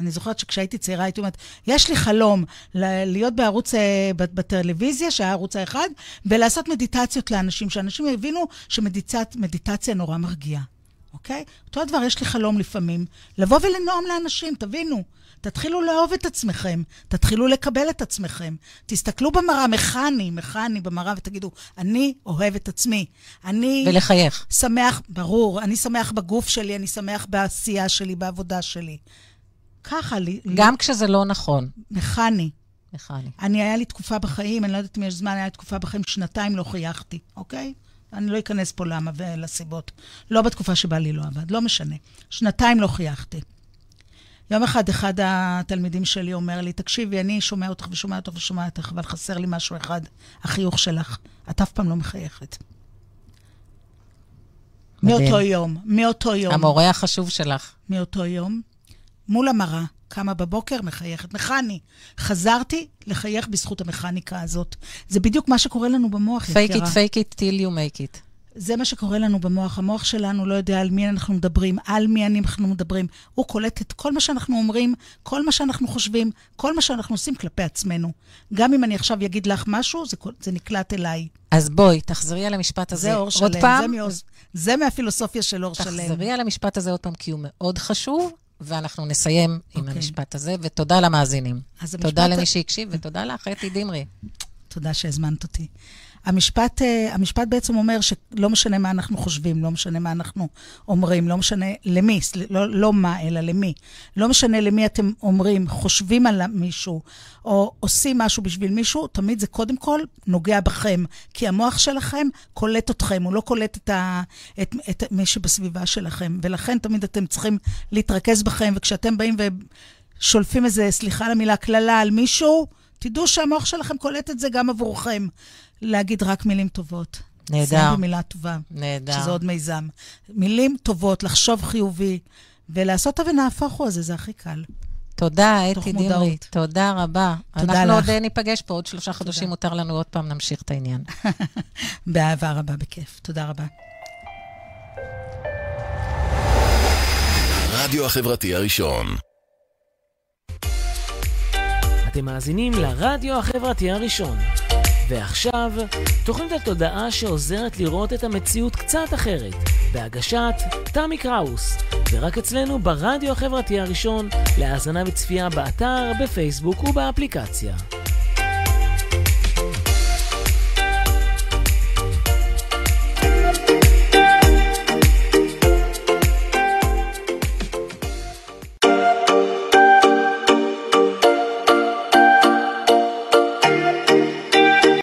אני זוכרת שכשהייתי צעירה הייתי אומרת, יש לי חלום להיות בערוץ, אה, בטלוויזיה, שהיה ערוץ האחד, ולעשות מדיטציות לאנשים, שאנשים יבינו שמדיטציה נורא מרגיעה. אוקיי? אותו הדבר, יש לי חלום לפעמים, לבוא ולנאום לאנשים, תבינו. תתחילו לאהוב את עצמכם, תתחילו לקבל את עצמכם. תסתכלו במראה, מכני, מכני במראה, ותגידו, אני אוהב את עצמי. אני... ולחייך. שמח, ברור, אני שמח בגוף שלי, אני שמח בעשייה שלי, בעבודה שלי. ככה לי... גם לי... כשזה לא נכון. מכני. מכני. אני, היה לי תקופה בחיים, אני לא יודעת אם יש זמן, היה לי תקופה בחיים, שנתיים לא חייכתי, אוקיי? אני לא אכנס פה למה ולסיבות. לא בתקופה שבה לי לא עבד, לא משנה. שנתיים לא חייכתי. יום אחד, אחד התלמידים שלי אומר לי, תקשיבי, אני שומע אותך ושומע אותך ושומע אותך, אבל חסר לי משהו אחד, החיוך שלך. את אף פעם לא מחייכת. מאותו יום, מאותו יום. המורה החשוב שלך. מאותו יום, מול המראה, קמה בבוקר, מחייכת. מכני. חזרתי לחייך בזכות המכניקה הזאת. זה בדיוק מה שקורה לנו במוח, יקירה. fake it, fake it till you make it. זה מה שקורה לנו במוח. המוח שלנו לא יודע על מי אנחנו מדברים, על מי אנחנו מדברים. הוא קולט את כל מה שאנחנו אומרים, כל מה שאנחנו חושבים, כל מה שאנחנו עושים כלפי עצמנו. גם אם אני עכשיו אגיד לך משהו, זה, זה נקלט אליי. אז בואי, תחזרי על המשפט הזה זה אור שלם, עוד פעם. זה, מאוס, זה מהפילוסופיה של אור תחזרי שלם. תחזרי על המשפט הזה עוד פעם, כי הוא מאוד חשוב, ואנחנו נסיים okay. עם אוקיי. המשפט הזה, ותודה למאזינים. תודה המשפט... למי שהקשיב, ותודה לך, אתי דמרי. תודה שהזמנת אותי. המשפט, אה, המשפט בעצם אומר שלא משנה מה אנחנו חושבים, לא משנה מה אנחנו אומרים, לא משנה למי, לא, לא מה, אלא למי. לא משנה למי אתם אומרים, חושבים על מישהו, או עושים משהו בשביל מישהו, תמיד זה קודם כל נוגע בכם. כי המוח שלכם קולט אתכם, הוא לא קולט את, ה, את, את מי שבסביבה שלכם. ולכן תמיד אתם צריכים להתרכז בכם, וכשאתם באים ושולפים איזה, סליחה על המילה, קללה על מישהו, תדעו שהמוח שלכם קולט את זה גם עבורכם. להגיד רק מילים טובות. נהדר. לסיים במילה טובה. נהדר. שזה עוד מיזם. מילים טובות, לחשוב חיובי, ולעשות ונהפוך הוא הזה, זה הכי קל. תודה, אתי דמרי. תודה רבה. תודה אנחנו לך. עוד ניפגש פה עוד שלושה תודה. חודשים, מותר לנו עוד פעם נמשיך את העניין. באהבה רבה, בכיף. תודה רבה. הרדיו החברתי הראשון. אתם מאזינים לרדיו החברתי הראשון. ועכשיו, תוכנית התודעה שעוזרת לראות את המציאות קצת אחרת, בהגשת תמי קראוס, ורק אצלנו ברדיו החברתי הראשון, להאזנה וצפייה באתר, בפייסבוק ובאפליקציה.